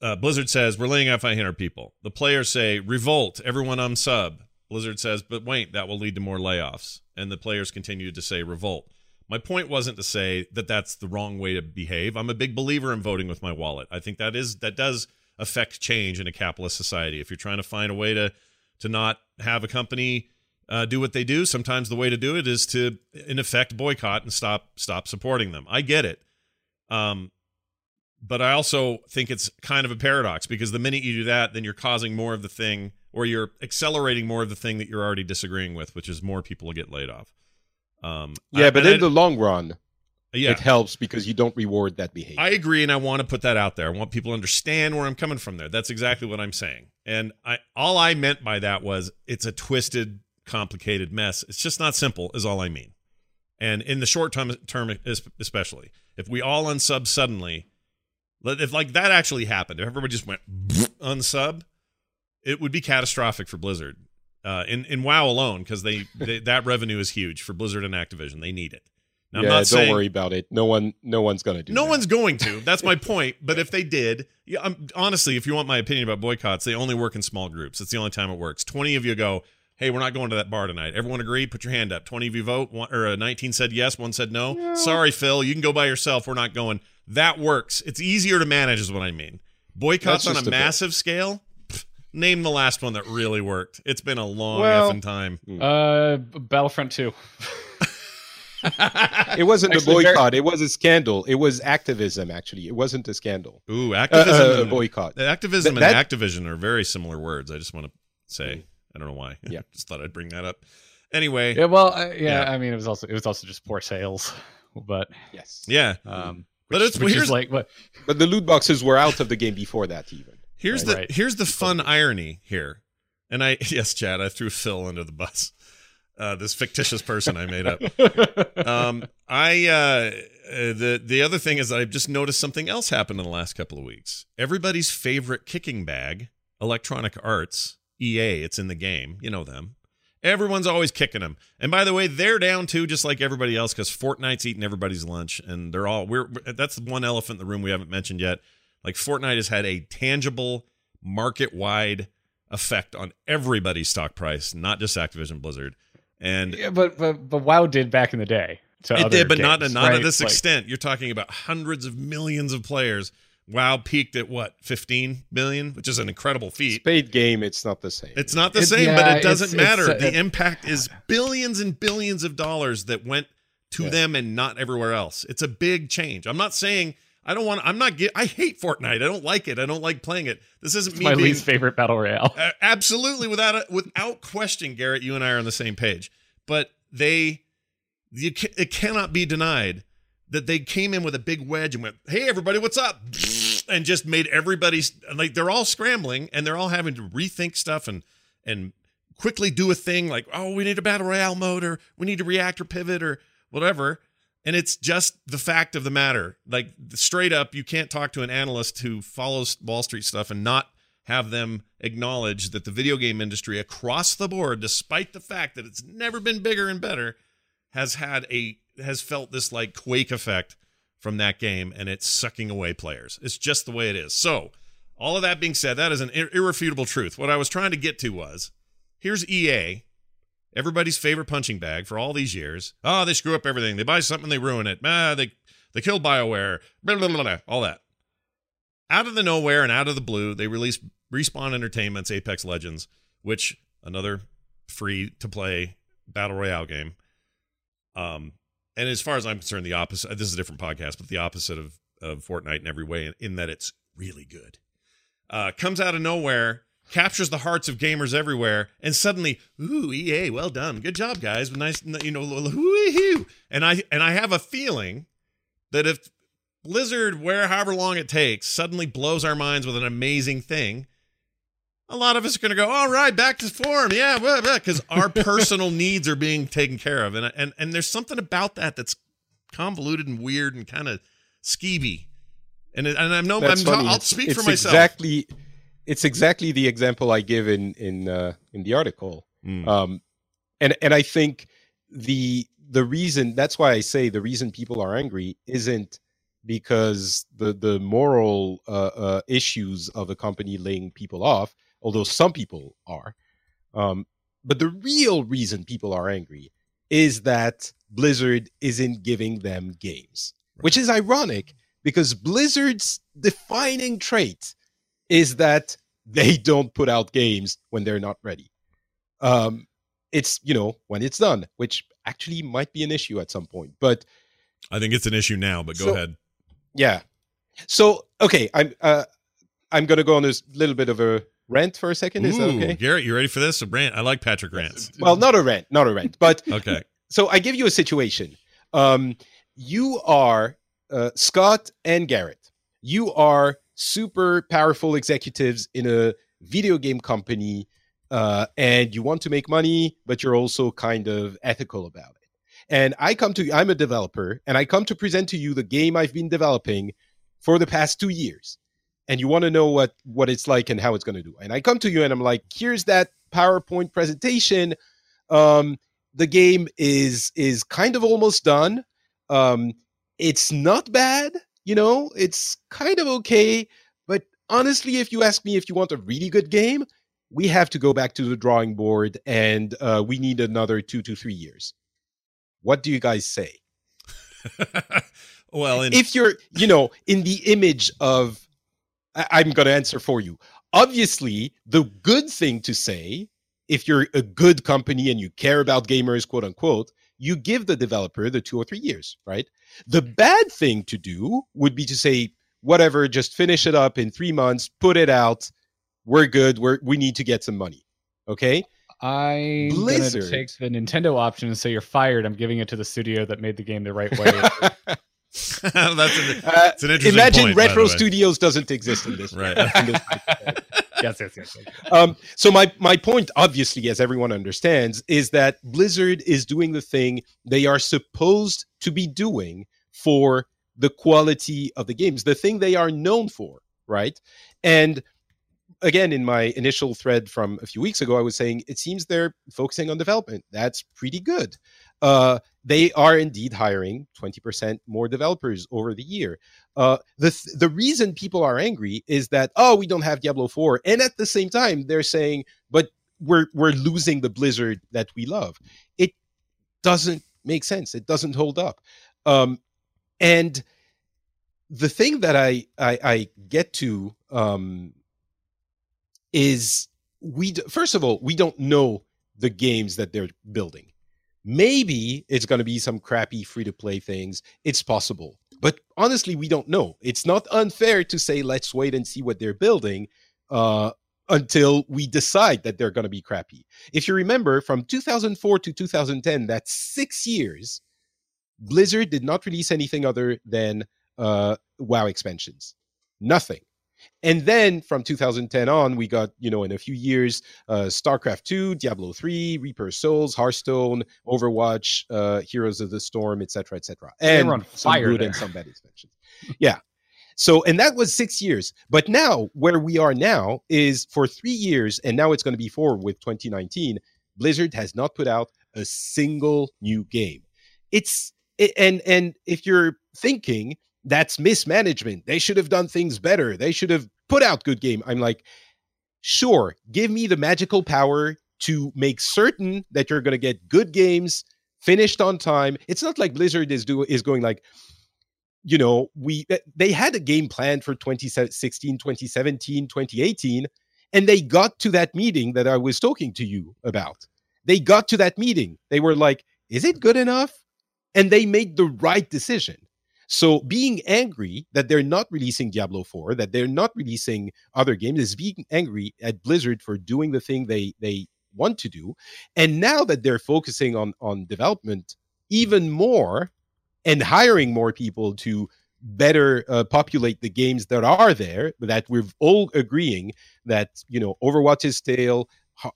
Uh, Blizzard says, We're laying off 500 people. The players say, Revolt, everyone unsub. Blizzard says, But wait, that will lead to more layoffs. And the players continue to say, Revolt. My point wasn't to say that that's the wrong way to behave. I'm a big believer in voting with my wallet. I think that is that does affect change in a capitalist society. If you're trying to find a way to to not have a company uh, do what they do, sometimes the way to do it is to, in effect, boycott and stop stop supporting them. I get it. Um, but I also think it's kind of a paradox because the minute you do that, then you're causing more of the thing, or you're accelerating more of the thing that you're already disagreeing with, which is more people will get laid off. Um, Yeah, I- but in the long run, I, yeah, it helps because you don't reward that behavior. I agree, and I want to put that out there. I want people to understand where I'm coming from. There, that's exactly what I'm saying. And I, all I meant by that was it's a twisted, complicated mess. It's just not simple, is all I mean. And in the short term, term especially, if we all unsub suddenly, if like that actually happened, if everybody just went unsub, it would be catastrophic for Blizzard. Uh, in in WoW alone, because they, they that revenue is huge for Blizzard and Activision. They need it. Now, I'm yeah, not don't saying worry about it. No one, no one's gonna do. no that. one's going to. That's my point. But if they did, yeah, I'm, honestly, if you want my opinion about boycotts, they only work in small groups. It's the only time it works. Twenty of you go, "Hey, we're not going to that bar tonight." Everyone agree? Put your hand up. Twenty of you vote. One, or uh, nineteen said yes, one said no. Sorry, Phil, you can go by yourself. We're not going. That works. It's easier to manage, is what I mean. Boycotts on a just a bit. massive scale. pff, Name the last one that really worked. It's been a long Well- effing time. Uh, Battlefront Two. It wasn't Actually, a very- boycott. It was a scandal. It was activism. Actually, it wasn't a scandal. Ooh, Uh, activism. uh, and- boycott. Activism Th- that- and Activision are very similar words. I just want to say. I don't know why. Yeah. just thought I'd bring that up. Anyway, Yeah, well, uh, yeah, Yeah. I mean, it was also it was also just poor sales, but Yes. yeah. um, But which- it's- which here's- is like what But the loot boxes were out of the game before that, even. Here's Right. the Right. here's the fun irony here. And I yes, Chad, I threw Phil under the bus. Uh, this fictitious person I made up. Um, I uh, uh, the the other thing is I've just noticed something else happen in the last couple of weeks. Everybody's favorite kicking bag, Electronic Arts, EA. It's in the game. You know them. Everyone's always kicking them. And by the way, they're down too, just like everybody else, because Fortnite's eating everybody's lunch, and they're all we're that's the one elephant in the room we haven't mentioned yet. Like Fortnite has had a tangible market wide effect on everybody's stock price, not just Activision Blizzard. And yeah, but but but WoW did back in the day. To it other did, but not games, not right? at this Like, extent. You're talking about hundreds of millions of players. WoW peaked at what, 15 million, which is an incredible feat. Spade game, it's not the same. It's not the It- same, yeah, but it doesn't it's, matter. uh, the it- impact is billions and billions of dollars that went to Yeah. them and not everywhere else. It's a big change. I'm not saying I don't want. I'm not. Get, I hate Fortnite. I don't like it. I don't like playing it. This isn't me my being least favorite battle royale. uh, absolutely without a, without question, Garrett. You and I are on the same page. But they, you ca- it cannot be denied that they came in with a big wedge and went, "Hey, everybody, what's up?" and just made everybody like they're all scrambling and they're all having to rethink stuff and and quickly do a thing like, "Oh, we need a battle royale mode or we need a reactor pivot or whatever." And it's just the fact of the matter. Like straight up, you can't talk to an analyst who follows Wall Street stuff and not have them acknowledge that the video game industry across the board, despite the fact that it's never been bigger and better, has had a has felt this like quake effect from that game and it's sucking away players. It's just the way it is. So, all of that being said, that is an irrefutable truth. What I was trying to get to was here's EA, everybody's favorite punching bag for all these years. Oh, they screw up everything. They buy something, they ruin it. Ah, they they kill BioWare. Blah, blah, blah, blah, all that. Out of the nowhere and out of the blue, they released Respawn Entertainment's Apex Legends, which another free to play battle royale game. Um, and as far as I'm concerned, the opposite. This is a different podcast, but the opposite of of Fortnite in every way, in, in that it's really good. Uh, comes out of nowhere, captures the hearts of gamers everywhere, and suddenly, ooh, EA, well done, good job, guys, nice, you know, woo-hoo. And I and I have a feeling that if Blizzard, where however long it takes, suddenly blows our minds with an amazing thing, a lot of us are going to go, all right, back to form, yeah, because our personal needs are being taken care of, and and and there's something about that that's convoluted and weird and kind of skeevy. And and I'm no, I'm, I'll speak it's for myself. Exactly, it's exactly the example I give in in uh, in the article. Mm. Um, and and I think the the reason that's why I say the reason people are angry isn't because the the moral uh, uh, issues of a company laying people off, although some people are. Um, but the real reason people are angry is that Blizzard isn't giving them games, which is ironic because Blizzard's defining trait is that they don't put out games when they're not ready. Um, it's you know when it's done, which actually might be an issue at some point. But I think it's an issue now, but go So- ahead. yeah, so okay, I'm uh, I'm gonna go on this little bit of a rant for a second. Is that okay? Garrett, you ready for this? A rant. I like Patrick rants. Well, not a rant, not a rant, but Okay. so I give you a situation. Um, you are uh, Scott and Garrett. You are super powerful executives in a video game company, uh, and you want to make money, but you're also kind of ethical about it. And I come to I'm a developer, and I come to present to you the game I've been developing for the past two years, and you want to know what what it's like and how it's going to do. And I come to you, and I'm like, here's that PowerPoint presentation. Um, the game is is kind of almost done Um, it's not bad, you know, it's kind of okay. But honestly, if you ask me if you want a really good game, we have to go back to the drawing board and uh, we need another two to three years. What do you guys say? well, in- if you're, you know, in the image of, I- I'm going to answer for you. Obviously, the good thing to say, if you're a good company and you care about gamers, quote unquote, you give the developer the two or three years, right? The bad thing to do would be to say, whatever, just finish it up in three months, put it out. We're good. We're we need to get some money. Okay. I'm Blizzard. gonna take the Nintendo option and say you're fired. I'm giving it to the studio that made the game the right way. that's an, Uh, an interesting imagine point, by Retro. Studios doesn't exist in this. Right. in this yes, yes, yes. um, so my my point, obviously, as everyone understands, is that Blizzard is doing the thing they are supposed to be doing for the quality of the games, the thing they are known for, right? And again, in my initial thread from a few weeks ago, I was saying it seems they're focusing on development. That's pretty good. Uh, they are indeed hiring 20% more developers over the year. Uh, the th- the reason people are angry is that oh we don't have Diablo 4 and at the same time they're saying but we're we're losing the Blizzard that we love. It doesn't make sense. It doesn't hold up. Um, and the thing that I I, I get to um, is we first of all we don't know the games that they're building. Maybe it's going to be some crappy free to play things. It's possible. But honestly, we don't know. It's not unfair to say, let's wait and see what they're building uh, until we decide that they're going to be crappy. If you remember, from 2004 to 2010, that's six years, Blizzard did not release anything other than uh, WoW expansions. Nothing. And then from 2010 on, we got, you know, in a few years, uh, StarCraft 2, Diablo 3, Reaper Souls, Hearthstone, Overwatch, uh, Heroes of the Storm, etc., etc. And on some fire good there. and some bad expansions. yeah. So, and that was six years. But now, where we are now is for three years, and now it's going to be four with 2019. Blizzard has not put out a single new game. It's it, and and if you're thinking that's mismanagement, they should have done things better. They should have put out good game. I'm like, sure, give me the magical power to make certain that you're going to get good games finished on time. It's not like Blizzard is do is going like, you know, we eh, they had a game planned for 2016, 2017, 2018, and they got to that meeting that I was talking to you about. They got to that meeting. They were like, is it good enough? And they made the right decision. So being angry that they're not releasing Diablo 4, that they're not releasing other games, is being angry at Blizzard for doing the thing they they want to do. And now that they're focusing on on development even more and hiring more people to better uh, populate the games that are there, that we're all agreeing that you know Overwatch is stale,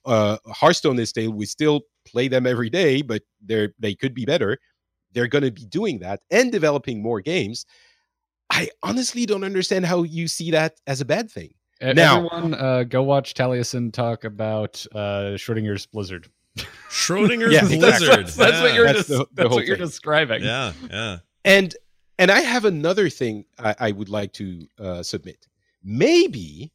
uh, Hearthstone is stale. We still play them every day, but they're they could be better. They're going to be doing that and developing more games. I honestly don't understand how you see that as a bad thing. E- Now- Everyone, uh, go watch Taliesin talk about uh, Schrodinger's Blizzard. Schrodinger's Yeah, Blizzard. That's, that's what Yeah. you're That's des- the- the that's whole what you're describing. Yeah, yeah. And and I have another thing I, I would like to uh, submit. Maybe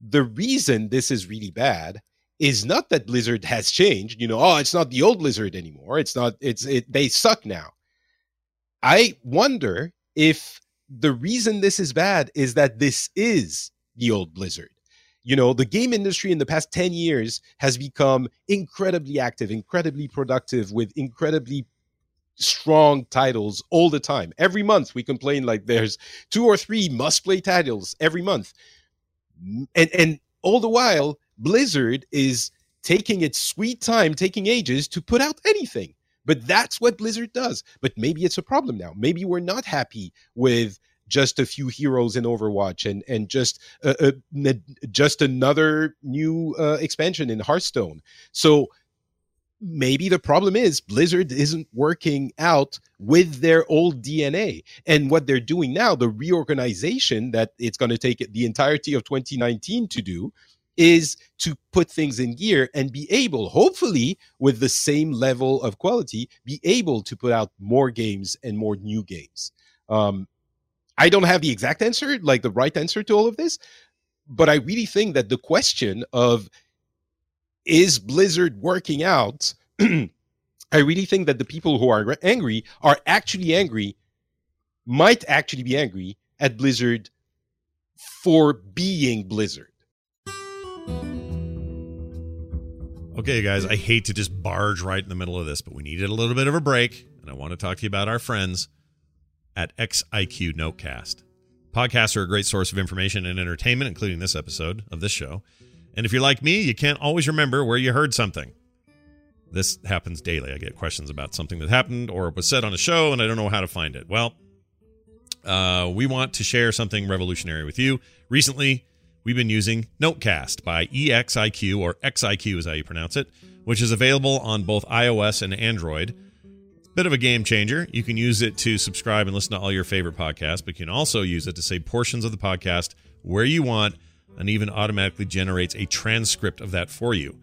the reason this is really bad is not that Blizzard has changed. You know, oh, it's not the old Blizzard anymore. It's not. It's it. They suck now. I wonder if the reason this is bad is that this is the old Blizzard. You know, the game industry in the past 10 years has become incredibly active, incredibly productive, with incredibly strong titles all the time. Every month we complain like there's two or three must play titles every month. And and all the while Blizzard is taking its sweet time, taking ages to put out anything. But that's what Blizzard does. But maybe it's a problem now. Maybe we're not happy with just a few heroes in Overwatch and and just uh, uh, just another new uh, expansion in Hearthstone. So maybe the problem is Blizzard isn't working out with their old DNA. And what they're doing now, the reorganization that it's going to take the entirety of 2019 to do, is to put things in gear and be able, hopefully, with the same level of quality, be able to put out more games and more new games. Um, I don't have the exact answer, like the right answer to all of this, but I really think that the question of is Blizzard working out? I really think that the people who are angry are actually angry, might actually be angry at Blizzard for being Blizzard. Okay, guys, I hate to just barge right in the middle of this, but we needed a little bit of a break, and I want to talk to you about our friends at XIQ Notecast. Podcasts are a great source of information and entertainment, including this episode of this show. And if you're like me, you can't always remember where you heard something. This happens daily. I get questions about something that happened or was said on a show, and I don't know how to find it. Well, uh, we want to share something revolutionary with you. Recently, we've been using Notecast by EXIQ, or XIQ is how you pronounce it, which is available on both iOS and Android. Bit of a game changer. You can use it to subscribe and listen to all your favorite podcasts, but you can also use it to save portions of the podcast where you want and even automatically generates a transcript of that for you.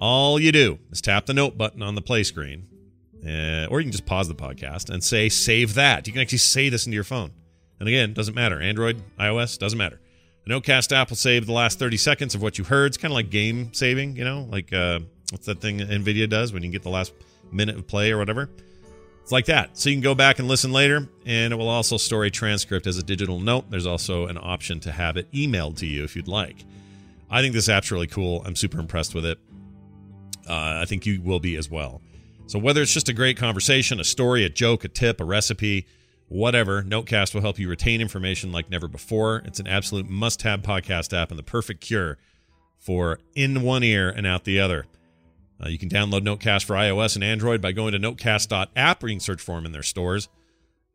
All you do is tap the note button on the play screen, uh, or you can just pause the podcast and say save that. You can actually say this into your phone. And again, doesn't matter. Android, iOS, doesn't matter. The Notecast app will save the last 30 seconds of what you heard. It's kind of like game saving, you know, like uh, what's that thing NVIDIA does when you get the last minute of play or whatever. It's like that. So you can go back and listen later, and it will also store a transcript as a digital note. There's also an option to have it emailed to you if you'd like. I think this app's really cool. I'm super impressed with it. Uh, I think you will be as well. So, whether it's just a great conversation, a story, a joke, a tip, a recipe, whatever, Notecast will help you retain information like never before. It's an absolute must have podcast app and the perfect cure for in one ear and out the other. Uh, you can download Notecast for iOS and Android by going to notecast.app, or you can search for them in their stores.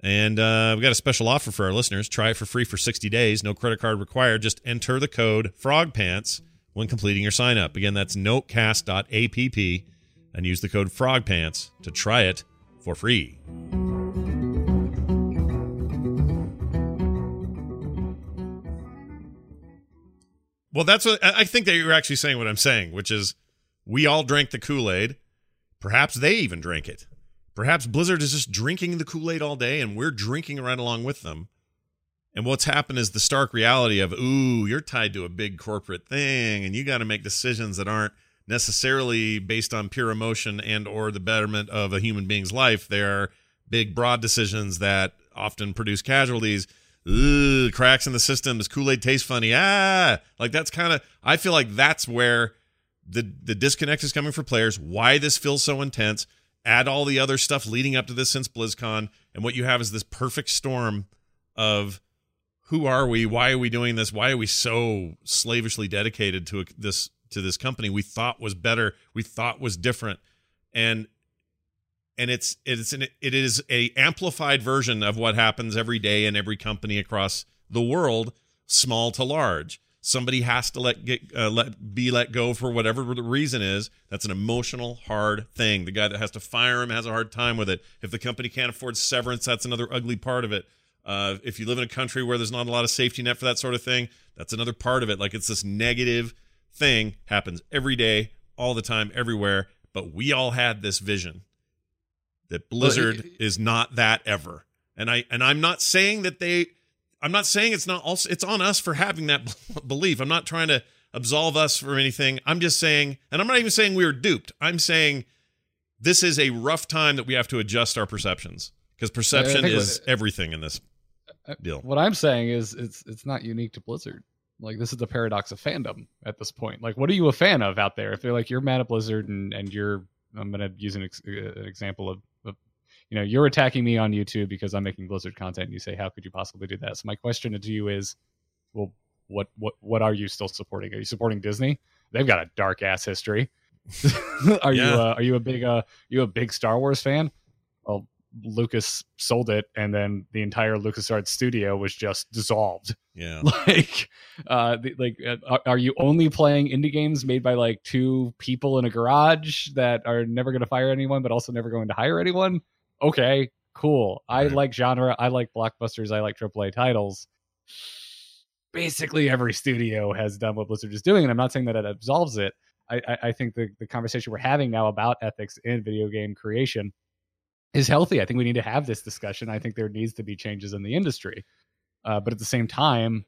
And uh, we got a special offer for our listeners. Try it for free for 60 days. No credit card required. Just enter the code FROGPANTS when completing your sign up. Again, that's notecast.app and use the code FROGPANTS to try it for free. Well, that's what I think that you're actually saying what I'm saying, which is we all drank the Kool Aid. Perhaps they even drank it. Perhaps Blizzard is just drinking the Kool Aid all day and we're drinking right along with them. And what's happened is the stark reality of, ooh, you're tied to a big corporate thing and you got to make decisions that aren't necessarily based on pure emotion and or the betterment of a human being's life. They're big, broad decisions that often produce casualties. Cracks in the system. Does Kool-Aid taste funny? Ah, like that's kind of, I feel like that's where the, the disconnect is coming for players, why this feels so intense. Add all the other stuff leading up to this since BlizzCon, and what you have is this perfect storm of who are we? Why are we doing this? Why are we so slavishly dedicated to this to this company we thought was better, we thought was different, and and it's it's an it is a amplified version of what happens every day in every company across the world, small to large. Somebody has to let get uh, let be let go for whatever the reason is. That's an emotional, hard thing. The guy that has to fire him has a hard time with it. If the company can't afford severance, that's another ugly part of it uh, if you live in a country where there's not a lot of safety net for that sort of thing, that's another part of it. Like it's this negative thing happens every day, all the time, everywhere. But we all had this vision that Blizzard well, it, is not that ever. And I and I'm not saying that they I'm not saying it's not also it's on us for having that belief. I'm not trying to absolve us from anything. I'm just saying, and I'm not even saying we were duped. I'm saying this is a rough time that we have to adjust our perceptions because perception yeah, is everything in this deal. What I'm saying is it's it's not unique to Blizzard. Like this is the paradox of fandom at this point. Like, what are you a fan of out there? If they're like you're mad at Blizzard and and you're I'm gonna use an, ex- uh, an example of you know you're attacking me on YouTube because I'm making Blizzard content. and You say how could you possibly do that? So my question to you is, well, what what what are you still supporting? Are you supporting Disney? They've got a dark ass history. are yeah. you uh, are you a big uh you a big Star Wars fan? Well, Lucas sold it, and then the entire LucasArts studio was just dissolved. Yeah, like, uh, the, like, uh, are, are, you only playing indie games made by like two people in a garage that are never going to fire anyone, but also never going to hire anyone? Okay, cool. I like genre. I like blockbusters. I like AAA titles. basically every studio has done what Blizzard is doing, and I'm not saying that it absolves it. I, I, I think the the conversation we're having now about ethics in video game creation is healthy. I think we need to have this discussion. I think there needs to be changes in the industry, uh, but at the same time,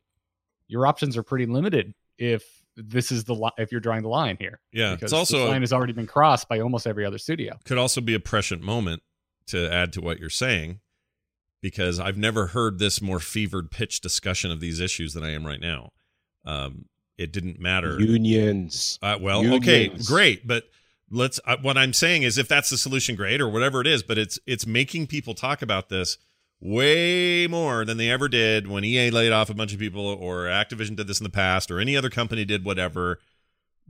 your options are pretty limited if this is the li- if you're drawing the line here. Yeah, because it's also the line has already been crossed by almost every other studio. could also be a prescient moment to add to what you're saying because I've never heard this more fevered pitch discussion of these issues than I am right now. Um, it didn't matter. Unions. Uh, well, okay, great, but let's. Uh, what I'm saying is, if that's the solution, great, or whatever it is. But it's it's making people talk about this way more than they ever did when EA laid off a bunch of people, or Activision did this in the past, or any other company did whatever.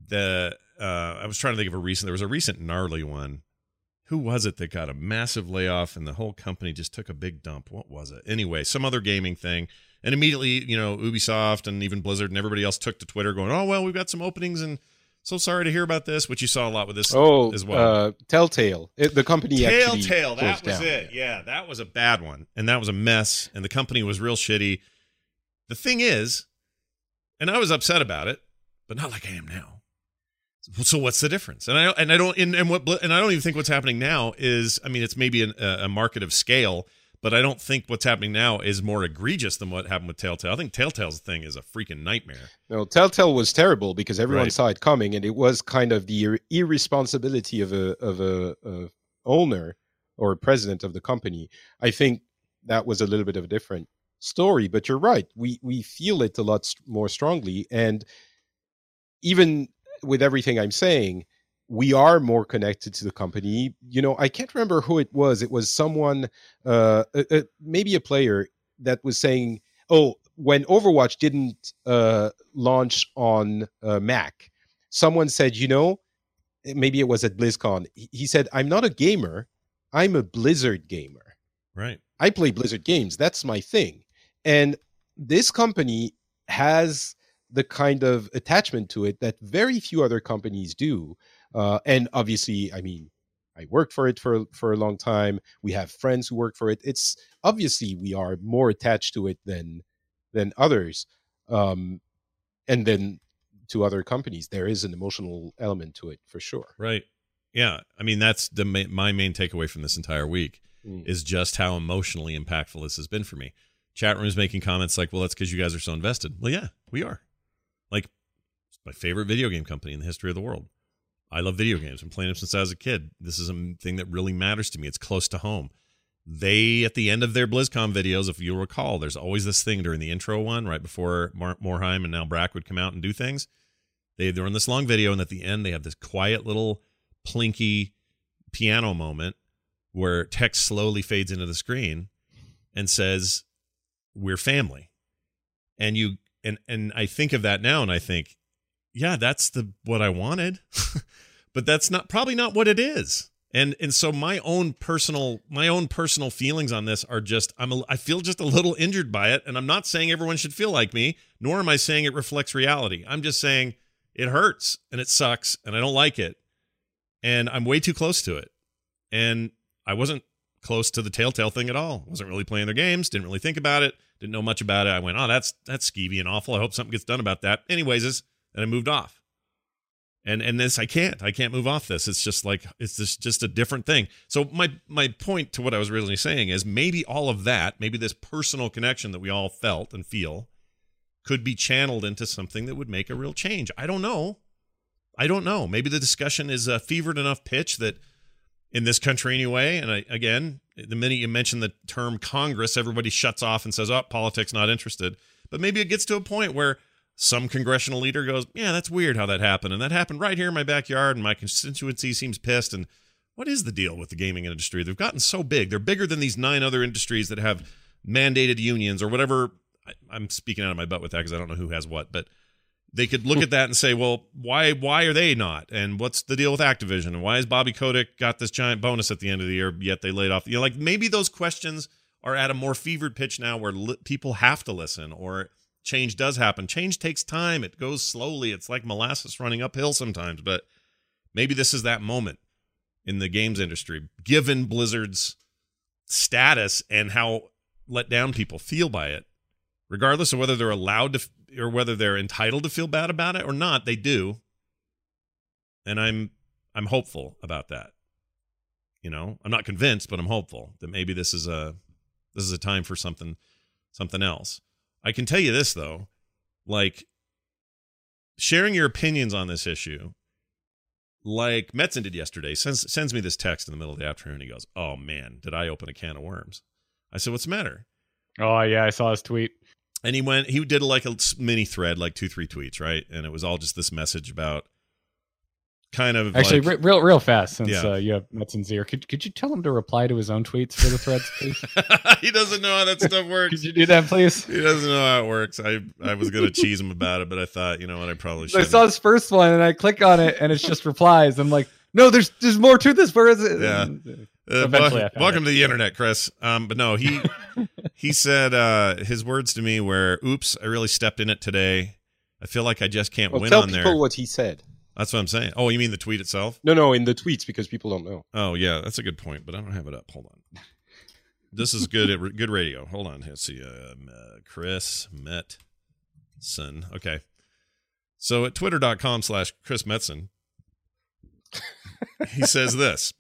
The uh, I was trying to think of a recent. There was a recent gnarly one. Who was it that got a massive layoff and the whole company just took a big dump? What was it? Anyway, some other gaming thing. And immediately, you know, Ubisoft and even Blizzard and everybody else took to Twitter going, oh, well, we've got some openings and so sorry to hear about this, which you saw a lot with this Oh, as well. uh, Telltale. It, the company Telltale, that was down. it. Yeah, that was a bad one. And that was a mess. And the company was real shitty. The thing is, and I was upset about it, but not like I am now. So what's the difference? And I and I don't and, and what and I don't even think what's happening now is I mean it's maybe an, a, a market of scale, but I don't think what's happening now is more egregious than what happened with Telltale. I think Telltale's thing is a freaking nightmare. No, Telltale was terrible because everyone Right. saw it coming, and it was kind of the ir- irresponsibility of a of a, a owner or president of the company. I think that was a little bit of a different story, but you're right. We we feel it a lot more strongly, and even with everything I'm saying, we are more connected to the company. You know, I can't remember who it was. It was someone, uh, maybe a player that was saying, "Oh, when Overwatch didn't uh, launch on uh, Mac, someone said, you know, maybe it was at BlizzCon. He said, "I'm not a gamer. I'm a Blizzard gamer. Right. I play Blizzard games. That's my thing." And this company has the kind of attachment to it that very few other companies do. Uh, and obviously, I mean, I worked for it for for a long time. We have friends who work for it. It's obviously we are more attached to it than than others. Um, and then to other companies, there is an emotional element to it for sure. Right. Yeah. I mean, that's the my main takeaway from this entire week Mm. is just how emotionally impactful this has been for me. Chat rooms making comments like, "Well, that's because you guys are so invested." Well, yeah, we are. My favorite video game company in the history of the world. I love video games. I'm playing them since I was a kid. This is a thing that really matters to me. It's close to home. They, at the end of their BlizzCon videos, if you'll recall, there's always this thing during the intro one, right before Mar- Morhaime and now Brack would come out and do things. They, they're in this long video, and at the end, they have this quiet little plinky piano moment where text slowly fades into the screen and says, We're family. And you and and I think of that now and I think, yeah, that's the what I wanted. but that's not probably not what it is. And and so my own personal my own personal feelings on this are just I'm a, I feel just a little injured by it and I'm not saying everyone should feel like me nor am I saying it reflects reality. I'm just saying it hurts and it sucks and I don't like it and I'm way too close to it. And I wasn't close to the Telltale thing at all. wasn't really playing their games, didn't really think about it, didn't know much about it. I went, "Oh, that's that's skeevy and awful. I hope something gets done about that." Anyways, and I moved off. And and this I can't. I can't move off this. It's just like it's just just a different thing. So my my point to what I was originally saying is maybe all of that, maybe this personal connection that we all felt and feel could be channeled into something that would make a real change. I don't know. I don't know. Maybe the discussion is a fevered enough pitch that in this country anyway, and I, again, the minute you mention the term Congress, everybody shuts off and says, "Oh, politics not interested." But maybe it gets to a point where some congressional leader goes, "Yeah, that's weird how that happened, and that happened right here in my backyard, and my constituency seems pissed." And what is the deal with the gaming industry? They've gotten so big; they're bigger than these nine other industries that have mandated unions or whatever. I, I'm speaking out of my butt with that because I don't know who has what, but they could look at that and say, well, why why are they not? And what's the deal with Activision? And why has Bobby Kotick got this giant bonus at the end of the year, yet they laid off? You know, like maybe those questions are at a more fevered pitch now where li- people have to listen or change does happen. Change takes time. It goes slowly. It's like molasses running uphill sometimes, but maybe this is that moment in the games industry, given Blizzard's status and how let down people feel by it regardless of whether they're allowed to or whether they're entitled to feel bad about it or not, they do. And I'm I'm hopeful about that. You know, I'm not convinced, but I'm hopeful that maybe this is a this is a time for something something else. I can tell you this though, like sharing your opinions on this issue, like Metzen did yesterday, sends sends me this text in the middle of the afternoon. He goes, "Oh man, did I open a can of worms?" I said, "What's the matter?" Oh yeah, I saw his tweet. And he went, he did like a mini thread, like two, three tweets, right? And it was all just this message about kind of actually like, real real fast since Yeah. uh, you have Metzen's ear. Could could you tell him to reply to his own tweets for the threads, please? he doesn't know how that stuff works. could you do that, please? He doesn't know how it works. I I was gonna cheese him about it, but I thought, you know what, I probably So I saw his first one and I click on it and it's just replies. I'm like, no, there's there's more to this. Where is it? Yeah. Uh, Eventually wel- welcome it. to the internet, Chris. Um, but no, he he said uh, his words to me were, "Oops, I really stepped in it today. I feel like I just can't Well, win tell on people there." what he said. That's what I'm saying. Oh, you mean the tweet itself? No, no, in the tweets because people don't know. Oh yeah, that's a good point, but I don't have it up. Hold on. This is good. Good radio. Hold on. Let's see. Um, uh, Chris Metzen. Okay. So at twitter.com slash Chris Metzen, he says this,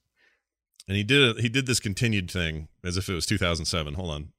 and he did it. He did this continued thing as if it was 2007. Hold on.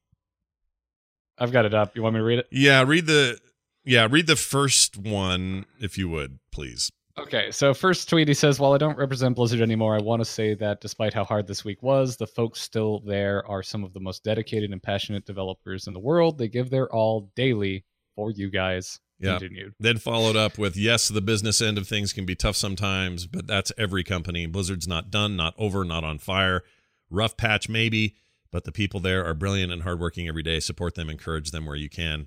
I've got it up. You want me to read it? Yeah, read the. Yeah, read the first one if you would, please. Okay, so first tweet he says, While I don't represent Blizzard anymore, I want to say that despite how hard this week was, the folks still there are some of the most dedicated and passionate developers in the world. They give their all daily for you guys. Yeah. Continued. Then followed up with, yes, the business end of things can be tough sometimes, but that's every company. Blizzard's not done, not over, not on fire. Rough patch, maybe, but the people there are brilliant and hardworking every day. Support them, encourage them where you can.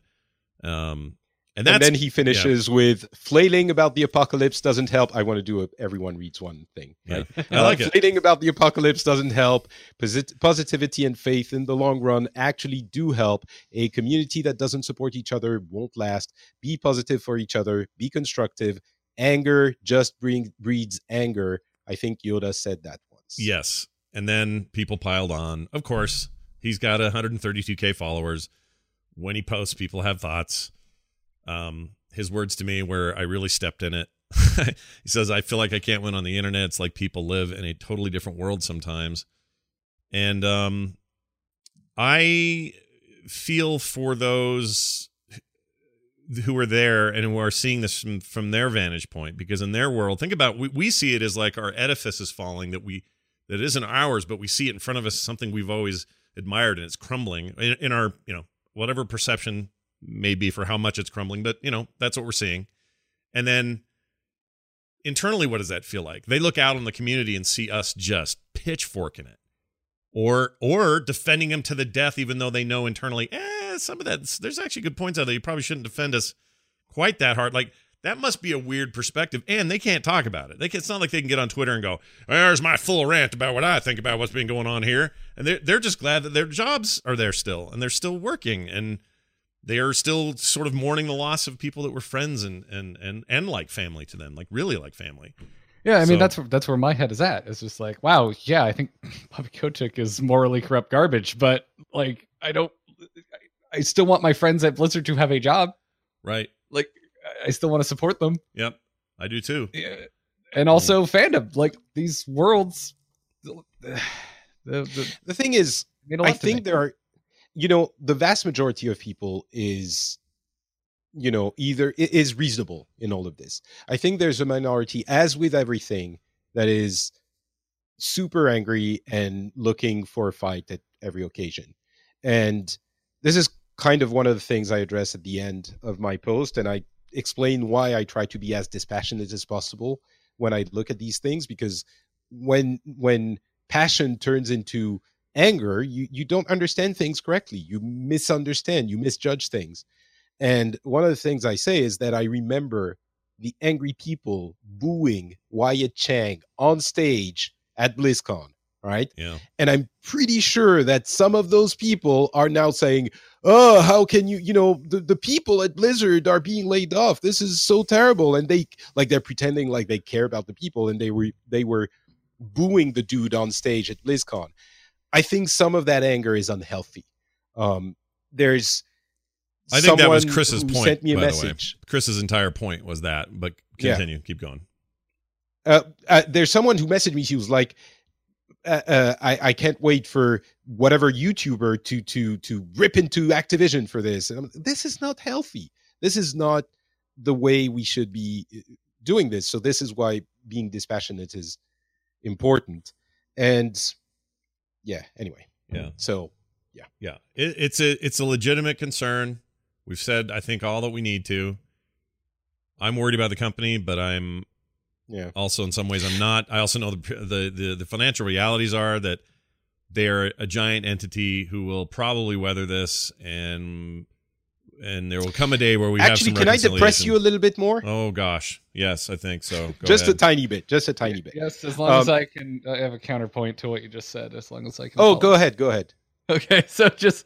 Um, and And, then he finishes with flailing about the apocalypse doesn't help. I want to do a everyone reads one thing. yeah, I like Uh, it. Flailing about the apocalypse doesn't help. Posit- positivity and faith in the long run actually do help. A community that doesn't support each other won't last. Be positive for each other. Be constructive. Anger just bring, breeds anger. I think Yoda said that once. Yes. And then people piled on. Of course, he's got 132K followers. When he posts, people have thoughts. Um, his words to me where I really stepped in it. he says, I feel like I can't win on the internet. It's like people live in a totally different world sometimes. And um, I feel for those who are there and who are seeing this from, from their vantage point because in their world think about we, we see it as like our edifice is falling that we that isn't ours but we see it in front of us something we've always admired and it's crumbling in, in our you know whatever perception may be for how much it's crumbling but you know that's what we're seeing. And then internally what does that feel like? They look out on the community and see us just pitchforking it or or defending them to the death even though they know internally eh some of that there's actually good points out there. You probably shouldn't defend us quite that hard. Like that must be a weird perspective and they can't talk about it. They can, it's not like they can get on twitter and go there's my full rant about what i think about what's been going on here. And they're, they're just glad that their jobs are there still and they're still working and they are still sort of mourning the loss of people that were friends and and and and like family to them like really like family Yeah, I mean So- that's that's where my head is at. It's just like, wow, yeah, I think Bobby Kotick is morally corrupt garbage, but like, I don't, I still want my friends at Blizzard to have a job. right Like, I still want to support them, yep i do too Yeah. and also fandom. Like these worlds, the, the, the, The thing is, mean a I think there are, you know, the vast majority of people is, you know, either is reasonable in all of this. I think there's a minority, as with everything, that is super angry and looking for a fight at every occasion. And this is kind of one of the things I address at the end of my post, and I explain why I try to be as dispassionate as possible when I look at these things, because when when passion turns into anger, you you don't understand things correctly. You misunderstand, you misjudge things. And one of the things I say is that I remember the angry people booing Wyatt Cheng on stage at BlizzCon, right? yeah And I'm pretty sure that some of those people are now saying, "Oh, how can you? You know, the, the people at Blizzard are being laid off. This is so terrible." And they like they're pretending like they care about the people, and they were they were booing the dude on stage at BlizzCon. I think some of that anger is unhealthy. Um, there's I think that was Chris's point. Sent me a by message. the way, Chris's entire point was that. But Yeah. continue, keep going. uh, uh, there's someone who messaged me. She was like, uh, uh, I, "I can't wait for whatever YouTuber to to to rip into Activision for this." And I'm, this is not healthy. This is not the way we should be uh, doing this. So this is why being dispassionate is important. And yeah, anyway, Yeah. so Yeah, it, it's a it's a legitimate concern. We've said I think all that we need to. I'm worried about the company, but I'm yeah, also in some ways I'm not. I also know the the the, the financial realities are that they're a giant entity who will probably weather this, and and there will come a day where we actually, have some can I depress you a little bit more? Oh gosh, yes, I think so. Go just ahead. a tiny bit, just a tiny bit. Yes, as long as Um, I can I have a counterpoint to what you just said. As long as I can. Oh, follow. go ahead, go ahead. Okay, so just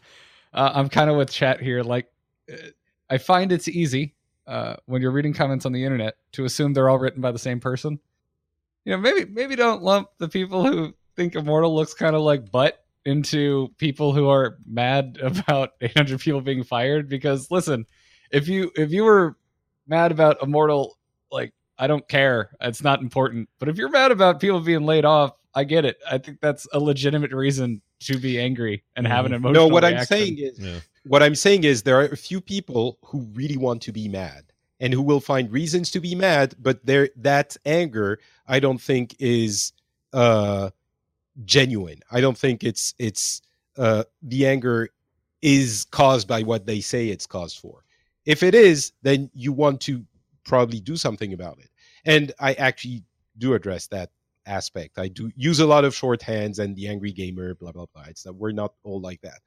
uh, I'm kind of with chat here. Like, uh, I find it's easy uh, when you're reading comments on the internet to assume they're all written by the same person. You know, maybe maybe don't lump the people who think Immortal looks kind of like butt into people who are mad about 800 people being fired. Because listen, if you if you were mad about Immortal, like I don't care, it's not important. But if you're mad about people being laid off, I get it. I think that's a legitimate reason to be angry and have an emotional. No, what I'm saying is Yeah. what I'm saying is there are a few people who really want to be mad and who will find reasons to be mad, but there that anger I don't think is uh genuine. I don't think it's it's uh the anger is caused by what they say it's caused for. If it is, then you want to probably do something about it. And I actually do address that aspect. I do use a lot of shorthands and the angry gamer, blah blah blah. It's that we're not all like that.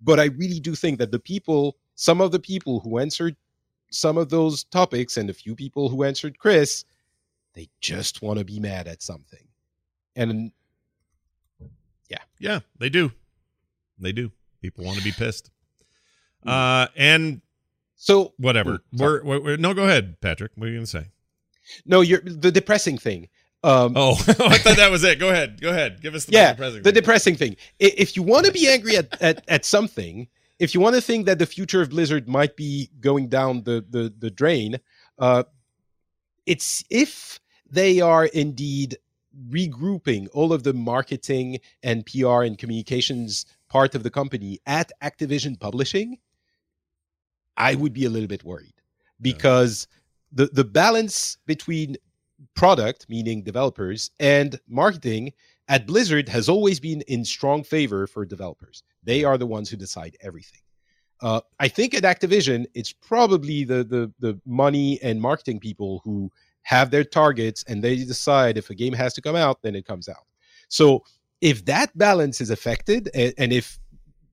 But I really do think that the people, some of the people who answered some of those topics, and a few people who answered Chris, they just want to be mad at something. And Yeah, Yeah, they do. They do. People want to be pissed. Uh, and so whatever. Mm, we're, we're, we're no. Go ahead, Patrick. What are you gonna say? no, you're the depressing thing. Um, Oh, I thought that was it. Go ahead. Go ahead. Give us the yeah, depressing the thing. depressing thing. If you want to be angry at, at, at something, if you want to think that the future of Blizzard might be going down the the, the drain, uh, it's if they are indeed regrouping all of the marketing and PR and communications part of the company at Activision Publishing, I would be a little bit worried because the the balance between product, meaning developers, and marketing at Blizzard has always been in strong favor for developers. They are the ones who decide everything. Uh, I think at Activision, it's probably the, the the money and marketing people who have their targets and they decide if a game has to come out, then it comes out. So if that balance is affected, and, and if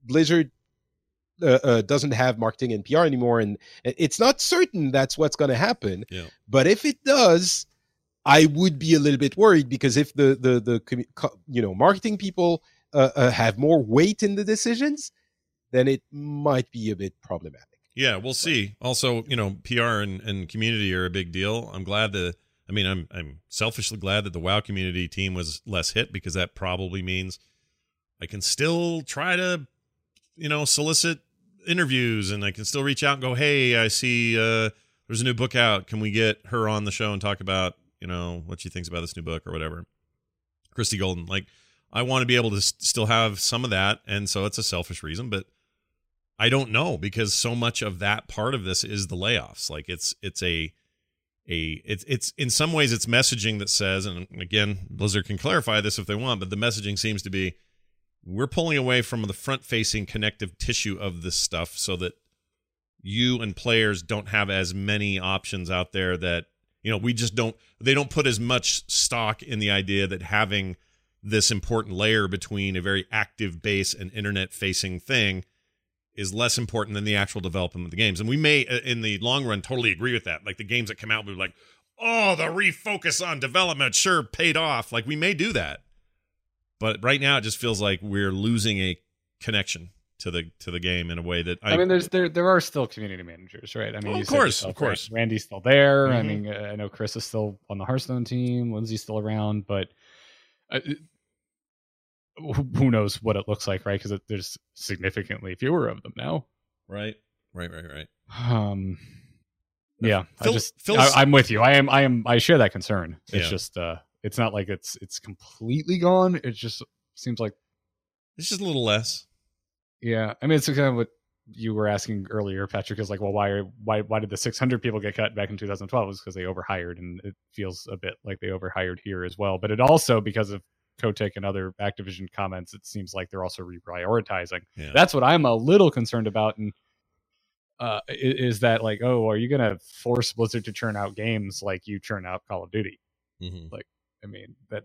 Blizzard uh, uh, doesn't have marketing and PR anymore, and it's not certain that's what's going to happen, Yeah. but if it does, I would be a little bit worried because if the the the you know marketing people uh, uh, have more weight in the decisions, then it might be a bit problematic. Yeah, we'll see. Also, you know, PR and, and community are a big deal. I'm glad that I mean, I'm I'm selfishly glad that the WoW community team was less hit because that probably means I can still try to, you know, solicit interviews and I can still reach out and go, "Hey, I see uh there's a new book out. Can we get her on the show and talk about, you know, what she thinks about this new book or whatever?" Christie Golden, like I want to be able to s- still have some of that, and so it's a selfish reason, but I don't know because so much of that part of this is the layoffs. Like it's it's a a it's it's in some ways it's messaging that says, and again, Blizzard can clarify this if they want, but the messaging seems to be we're pulling away from the front facing connective tissue of this stuff so that you and players don't have as many options out there that you know we just don't they don't put as much stock in the idea that having this important layer between a very active base and internet facing thing is less important than the actual development of the games. And we may, uh, in the long run, totally agree with that. Like the games that come out, we're like, oh, the refocus on development sure paid off. Like we may do that, but right now it just feels like we're losing a connection to the to the game in a way that I, I, mean, there's there there are still community managers, right? I mean, Well, of course, yourself, of course. right? Randy's still there. I Mhm. mean, uh, I know Chris is still on the Hearthstone team. Lindsay's still around, but uh, who who knows what it looks like, right? Because there's significantly fewer of them now. right. Right, right, right. Um, yeah, Phil- I just Phil's- I, I'm with you. I am I am I share that concern. It's Yeah. just uh, it's not like it's it's completely gone. It just seems like It's just a little less. yeah. I mean, it's kind of what you were asking earlier, Patrick. Is like, well, why are why why did the 600 people get cut back in 2012? It was because they overhired, and it feels a bit like they overhired here as well. But it also because of Kotick and other Activision comments, it seems like they're also reprioritizing. Yeah. That's what I'm a little concerned about, and uh, is that like, oh, are you going to force Blizzard to churn out games like you churn out Call of Duty? Mhm. I mean, that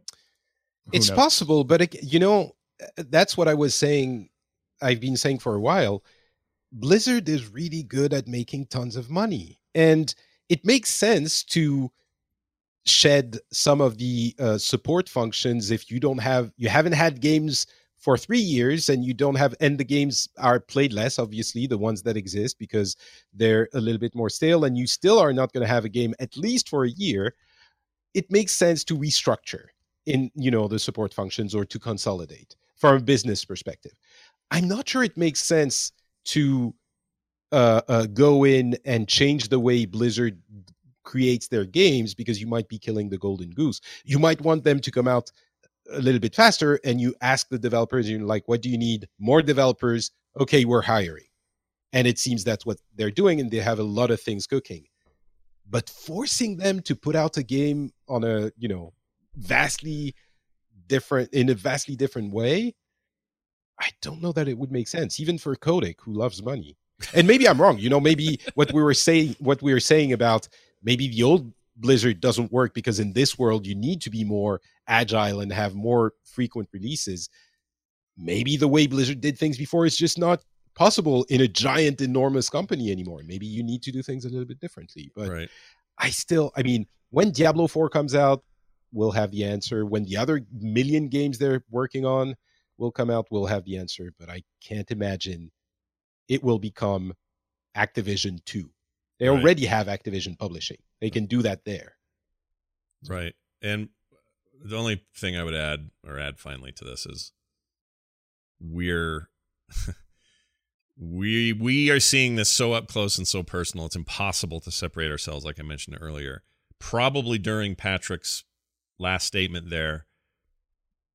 it's knows? possible but ag- you know uh, that's what i was saying i've been saying for a while blizzard is really good at making tons of money and it makes sense to shed some of the uh, support functions if you don't have you haven't had games for three years and you don't have and the games are played less obviously the ones that exist because they're a little bit more stale and you still are not going to have a game at least for a year it makes sense to restructure in you know the support functions or to consolidate from a business perspective. I'm not sure it makes sense to uh, uh, go in and change the way blizzard creates their games because you might be killing the golden goose. You might want them to come out a little bit faster and you ask the developers you're like what do you need more developers? Okay we're hiring. And it seems that's what they're doing and they have a lot of things cooking. But forcing them to put out a game on a you know vastly different in a vastly different way i don't know that it would make sense even for Kotick who loves money. And maybe i'm wrong you know maybe what we were saying what we were saying about maybe the old blizzard doesn't work because in this world you need to be more agile and have more frequent releases maybe the way blizzard did things before is just not possible in a giant enormous company anymore maybe you need to do things a little bit differently but right. I still, I mean, when Diablo 4 comes out, we'll have the answer. When the other million games they're working on will come out, we'll have the answer. But I can't imagine it will become Activision 2. They Right. already have Activision publishing, they can do that there. Right. And the only thing I would add or add finally to this is we're we we are seeing this so up close and so personal it's impossible to separate ourselves like I mentioned earlier. Probably during Patrick's last statement there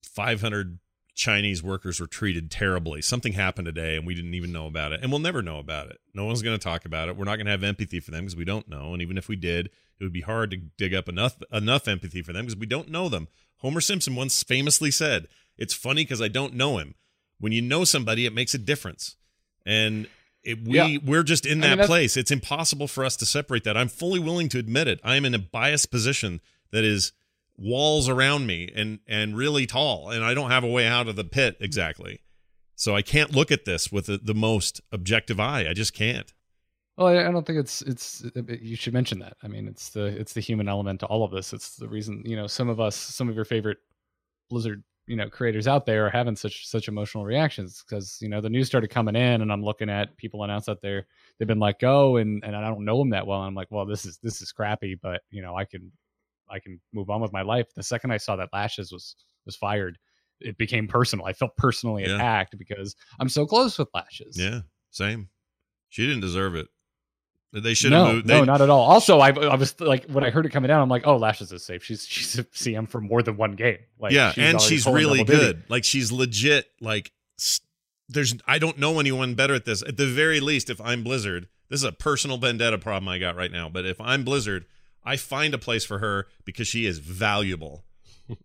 500 Chinese workers were treated terribly. Something happened today and we didn't even know about it. And we'll never know about it. No one's going to talk about it. We're not going to have empathy for them because we don't know. And even if we did, it would be hard to dig up enough enough empathy for them because we don't know them. Homer Simpson once famously said, "It's funny because I don't know him. When you know somebody, it makes a difference." And it, we Yeah. we're just in I mean, that place. It's impossible for us to separate that. I'm fully willing to admit it. I am in a biased position that is walls around me and and really tall, and I don't have a way out of the pit exactly. So I can't look at this with the, the most objective eye. I just can't. Well, I don't think it's it's. You should mention that. I mean, it's the it's the human element to all of this. It's the reason you know some of us, some of your favorite Blizzard you know creators out there are having such such emotional reactions because you know the news started coming in, and I'm looking at people announce that they're they've been let go, and and I don't know them that well. And I'm like, well, this is this is crappy, but you know I can I can move on with my life. The second I saw that Lashes was was fired, it became personal. I felt personally Yeah. attacked because I'm so close with Lashes. Yeah, same. She didn't deserve it. They should no, have moved. no, they- not at all. Also, I, I was like, when I heard it coming down, I'm like, oh, Lashes is safe. She's she's a CM for more than one game. Like, yeah, and she's really duty. good. Like she's legit. Like there's, I don't know anyone better at this. At the very least, if I'm Blizzard, this is a personal vendetta problem I got right now. But if I'm Blizzard, I find a place for her because she is valuable.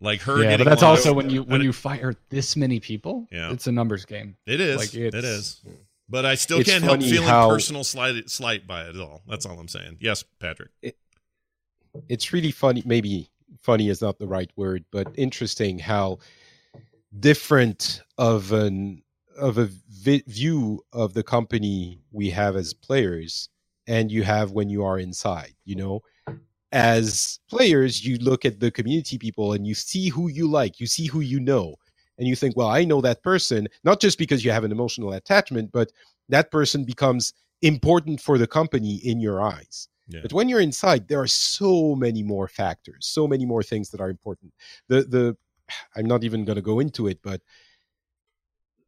Like her. Yeah, but that's lost- also when you when you fire this many people. Yeah. it's a numbers game. It is. like, it it's- But I still can't help feeling how- personal slight slight by it at all. That's all I'm saying. Yes, Patrick. it's really funny maybe funny is not the right word but interesting how different of an of a vi- view of the company we have as players and you have when you are inside you know as players you look at the community people and you see who you like you see who you know and you think well i know that person not just because you have an emotional attachment but that person becomes important for the company in your eyes Yeah. but when you're inside, there are so many more factors, so many more things that are important. The the I'm not even going to go into it, but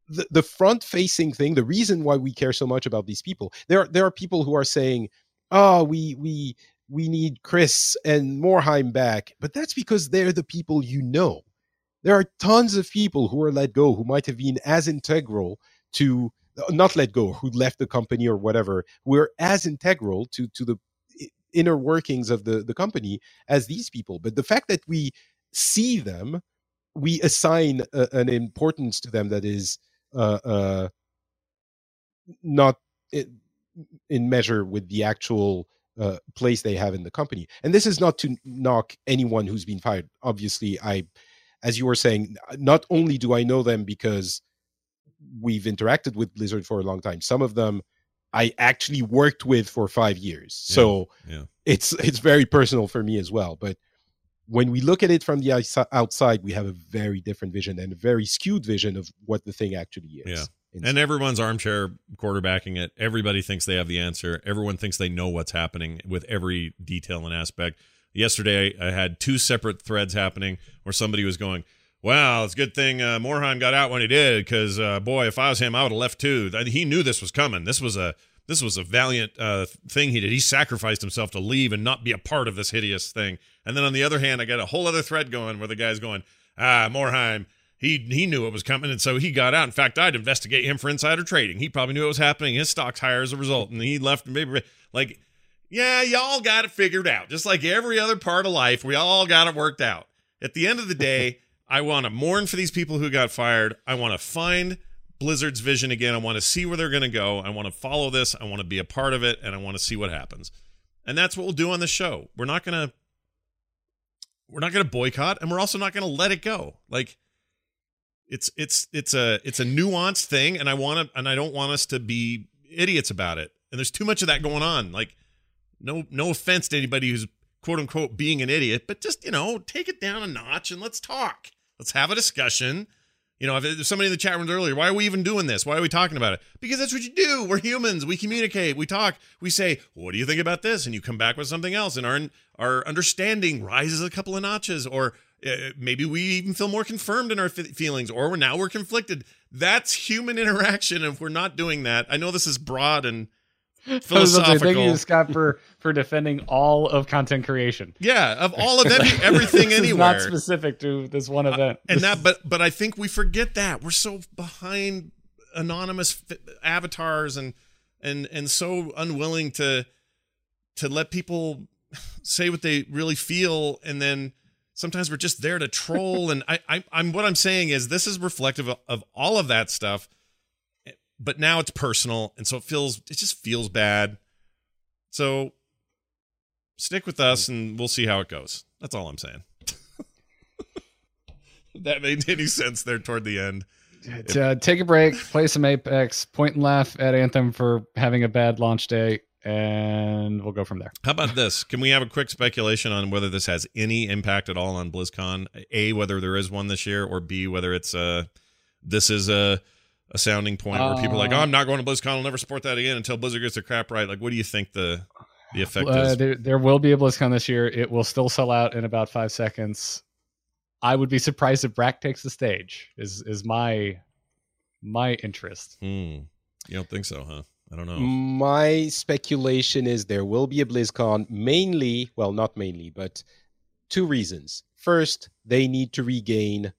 the, the front facing thing, the reason why we care so much about these people, there are, there are people who are saying, "Oh, we we we need Chris and Morhaime back," but that's because they're the people you know. There are tons of people who are let go who might have been as integral to not let go, who left the company or whatever, who are as integral to to the inner workings of the the company as these people. But the fact that we see them, we assign a, an importance to them that is uh, uh, not in measure with the actual uh, place they have in the company. And this is not to knock anyone who's been fired. Obviously, I, as you were saying, not only do I know them because we've interacted with Blizzard for a long time, some of them I actually worked with for five years. So yeah. it's it's very personal for me as well. But when we look at it from the outside, we have a very different vision and a very skewed vision of what the thing actually is. Yeah. And everyone's armchair quarterbacking it. Everybody thinks they have the answer. Everyone thinks they know what's happening with every detail and aspect. Yesterday, I had two separate threads happening where somebody was going, Well, it's a good thing uh, Morhaime got out when he did, because uh, boy, if I was him, I would have left too. He knew this was coming. This was a this was a valiant uh, thing he did. He sacrificed himself to leave and not be a part of this hideous thing. And then on the other hand, I got a whole other thread going where the guy's going, ah, Morhaime, he he knew it was coming, and so he got out. In fact, I'd investigate him for insider trading. He probably knew it was happening. His stocks higher as a result, and he left. Maybe like, yeah, y'all got it figured out. Just like every other part of life, we all got it worked out. At the end of the day, I want to mourn for these people who got fired. I want to find Blizzard's vision again. I want to see where they're going to go. I want to follow this. I want to be a part of it, and I want to see what happens. And that's what we'll do on the show. We're not going to we're not going to boycott, and we're also not going to let it go. Like it's it's it's a it's a nuanced thing, and I want to and I don't want us to be idiots about it. And there's too much of that going on. Like no no offense to anybody who's quote unquote being an idiot, but just you know take it down a notch and let's talk. Let's have a discussion you know, if there's somebody in the chat rooms earlier, why are we even doing this? Why are we talking about it? Because that's what you do. We're humans. We communicate. We talk. We say, "What do you think about this?" And you come back with something else, and our our understanding rises a couple of notches, or uh, maybe we even feel more confirmed in our f- feelings, or we're now we're conflicted. That's human interaction. If we're not doing that, I know this is broad and philosophical. Thank you, Scott, for for defending all of content creation. Yeah, of all of every, everything anywhere. not specific to this one event. Uh, and that, but but I think we forget that we're so behind anonymous avatars and and and so unwilling to to let people say what they really feel, and then sometimes we're just there to troll. and I, I I'm what I'm saying is this is reflective of, of all of that stuff but now it's personal and so it feels it just feels bad. So stick with us and we'll see how it goes. That's all i'm saying. That made any sense there toward the end. Uh, take a break play some apex point and laugh at anthem for having a bad launch day and we'll go from there how about this can we have a quick speculation on whether this has any impact at all on blizzcon a whether there is one this year or b whether it's uh this is a a sounding point where people are like, "Oh, I'm not going to BlizzCon. I'll never support that again until Blizzard gets their crap right." Like, what do you think the the effect uh, is? There, there will be a BlizzCon this year. It will still sell out in about five seconds. I would be surprised if Brack takes the stage. Is is my my interest? Hmm. You don't think so, huh? I don't know. My speculation is there will be a BlizzCon mainly, well, not mainly, but two reasons. First, they need to regain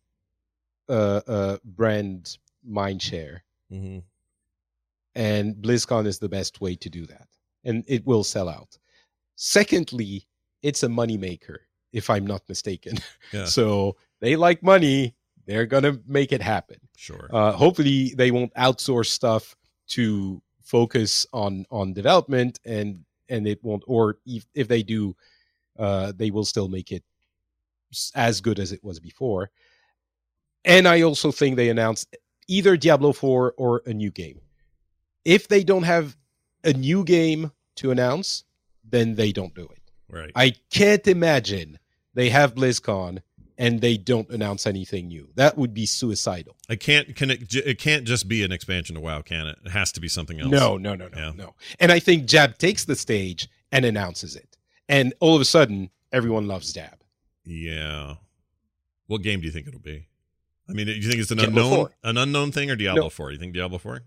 uh, uh, brand mind share. Mm-hmm. And BlizzCon is the best way to do that. And it will sell out. Secondly, it's a moneymaker, if I'm not mistaken. Yeah. so they like money. They're going to make it happen. Sure. Uh, hopefully, they won't outsource stuff to focus on on development and and it won't or if, if they do uh, they will still make it as good as it was before and i also think they announced either Diablo 4 or a new game. If they don't have a new game to announce, then they don't do it. Right. I can't imagine they have BlizzCon and they don't announce anything new. That would be suicidal. I can't can it it can't just be an expansion to WoW, can it? It has to be something else. No, no, no, no, yeah. no. And I think Jab takes the stage and announces it. And all of a sudden everyone loves Jab. Yeah. What game do you think it'll be? I mean, do you think it's an Diablo unknown 4. an unknown thing or Diablo No. 4? You think Diablo 4?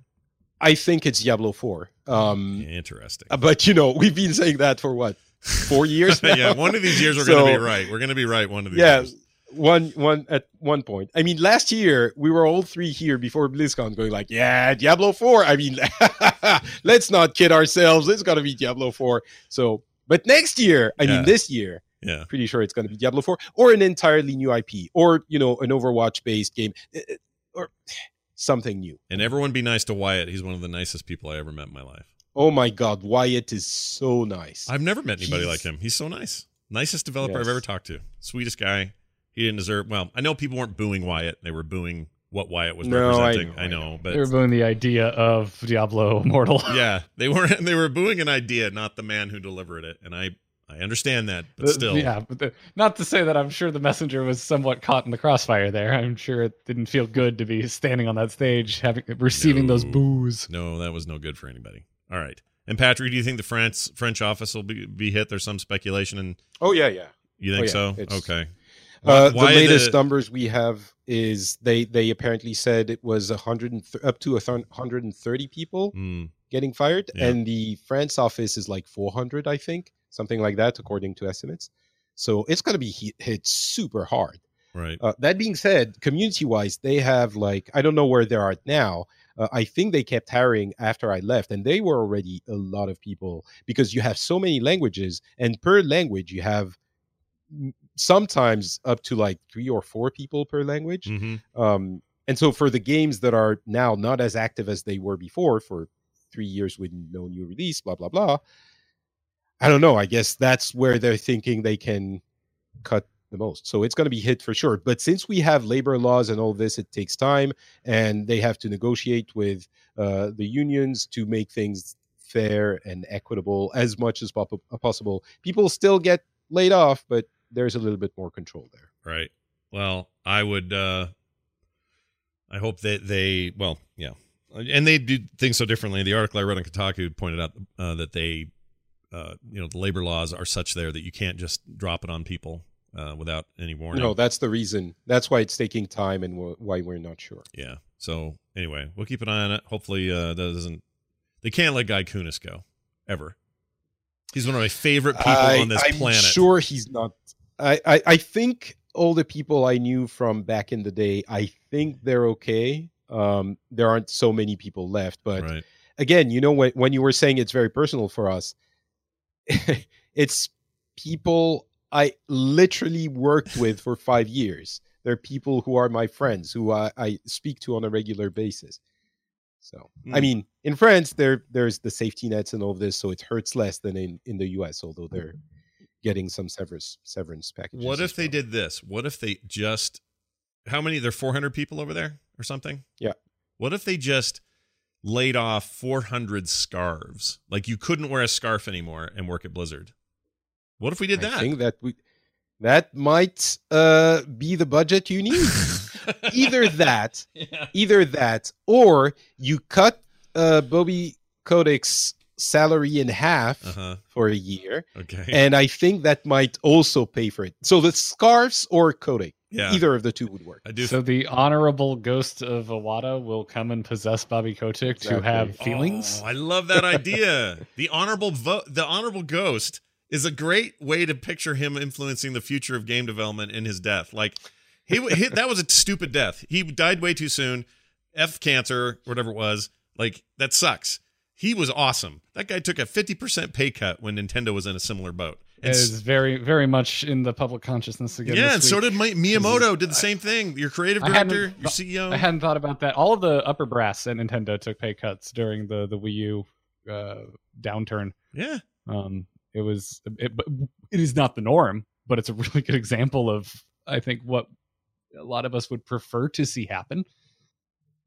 I think it's Diablo 4. Um, Interesting. but you know, we've been saying that for what four years now. yeah, one of these years we're going to be right. We're going to be right one of these yeah, years. One one at one point. I mean, last year we were all three here before BlizzCon going like, yeah, Diablo 4. I mean, let's not kid ourselves. It's gonna be Diablo 4. So, but next year, I Yeah. mean, this year, Yeah. pretty sure it's gonna be Diablo 4 or an entirely new IP or you know an Overwatch based game eh, eh, or something new. And everyone be nice to Wyatt. He's one of the nicest people I ever met in my life. Oh my God, Wyatt is so nice. I've never met anybody He's- like him. He's so nice. Nicest developer I've ever talked to. Sweetest guy. He didn't deserve. Well, I know people weren't booing Wyatt. They were booing what Wyatt was No, representing. I I know, but They were booing the idea of Diablo Immortal. yeah, they weren't. They were booing an idea, not the man who delivered it. And I, I understand that, but The- still, yeah. But the, not to say that I'm sure the messenger was somewhat caught in the crossfire there. I'm sure it didn't feel good to be standing on that stage, having receiving those boos. no, that was no good for anybody. All right. And Patrick, do you think the France French office will be, be hit? There's some speculation, and oh yeah, yeah. you think Oh, yeah, so? it's- Okay. Uh, the latest the- numbers we have is they they apparently said it was 100 th- up to a thun- 130 people Hmm. getting fired, Yeah. and the France office is like 400, I think, something like that, according to estimates. So it's going to be hit, hit super hard. right. Uh, that being said, community wise, they have like I don't know where they are now. Uh, I think they kept hiring after I left, and they were already a lot of people because you have so many languages, and per language you have mm, sometimes up to like three or four people per language. hmm Um, and so for the games that are now not as active as they were before, for three years with no new release, blah blah blah. I don't know. I guess that's where they're thinking they can cut the most. So it's going to be hit for sure. But since we have labor laws and all this, it takes time, and they have to negotiate with uh, the unions to make things fair and equitable as much as possible. People still get laid off, but there's a little bit more control there. Right. Well, I would. uh I hope that they. Well, yeah, and they do things so differently. The article I read on Kotaku pointed out uh, that they, uh, you know, the labor laws are such there that you can't just drop it on people uh, without any warning. No, that's the reason. That's why it's taking time and wh- why we're not sure. Yeah. So anyway, we'll keep an eye on it. Hopefully, uh, that doesn't. They can't let Guy Kunis go ever. He's one of my favorite people I, on this planet. I'm planet. sure he's not. I, I I think all the people I knew from back in the day, I think they're okay. Um, there aren't so many people left, but right. again, you know, when when you were saying it's very personal for us, it's people I literally worked with for five years. They're people who are my friends, who I, I speak to on a regular basis. So, I Hmm. mean, in France, there there's the safety nets and all of this, so it hurts less than in in the U.S. Although they're getting some severance severance packages. What if they well. did this? What if they just how many? There are four hundred people over there or something. Yeah. What if they just laid off four hundred scarves? Like you couldn't wear a scarf anymore and work at Blizzard. What if we did I that? think that we that might uh, be the budget you need. Either that, Yeah. either that, or you cut uh, Bobby Kotick's salary in half Uh huh. for a year, Okay. and I think that might also pay for it. So the scarves or Kotick, yeah. either of the two would work. I do. So the honorable ghost of Iwata will come and possess Bobby Kotick to have feelings. Oh, I love that idea. the honorable vote. The honorable ghost is a great way to picture him influencing the future of game development in his death. Like he, he that was a stupid death. He died way too soon. F cancer, whatever it was. Like that sucks. He was awesome. That guy took a fifty percent pay cut when Nintendo was in a similar boat. It And s- very, very much in the public consciousness again. yeah, and so did Mi- Miyamoto. Did the same thing. Your creative director, your CEO. I hadn't thought about that. All of the upper brass at Nintendo took pay cuts during the the Wii U uh, downturn. yeah, Um, it was it, it is not the norm, but it's a really good example of I think what a lot of us would prefer to see happen.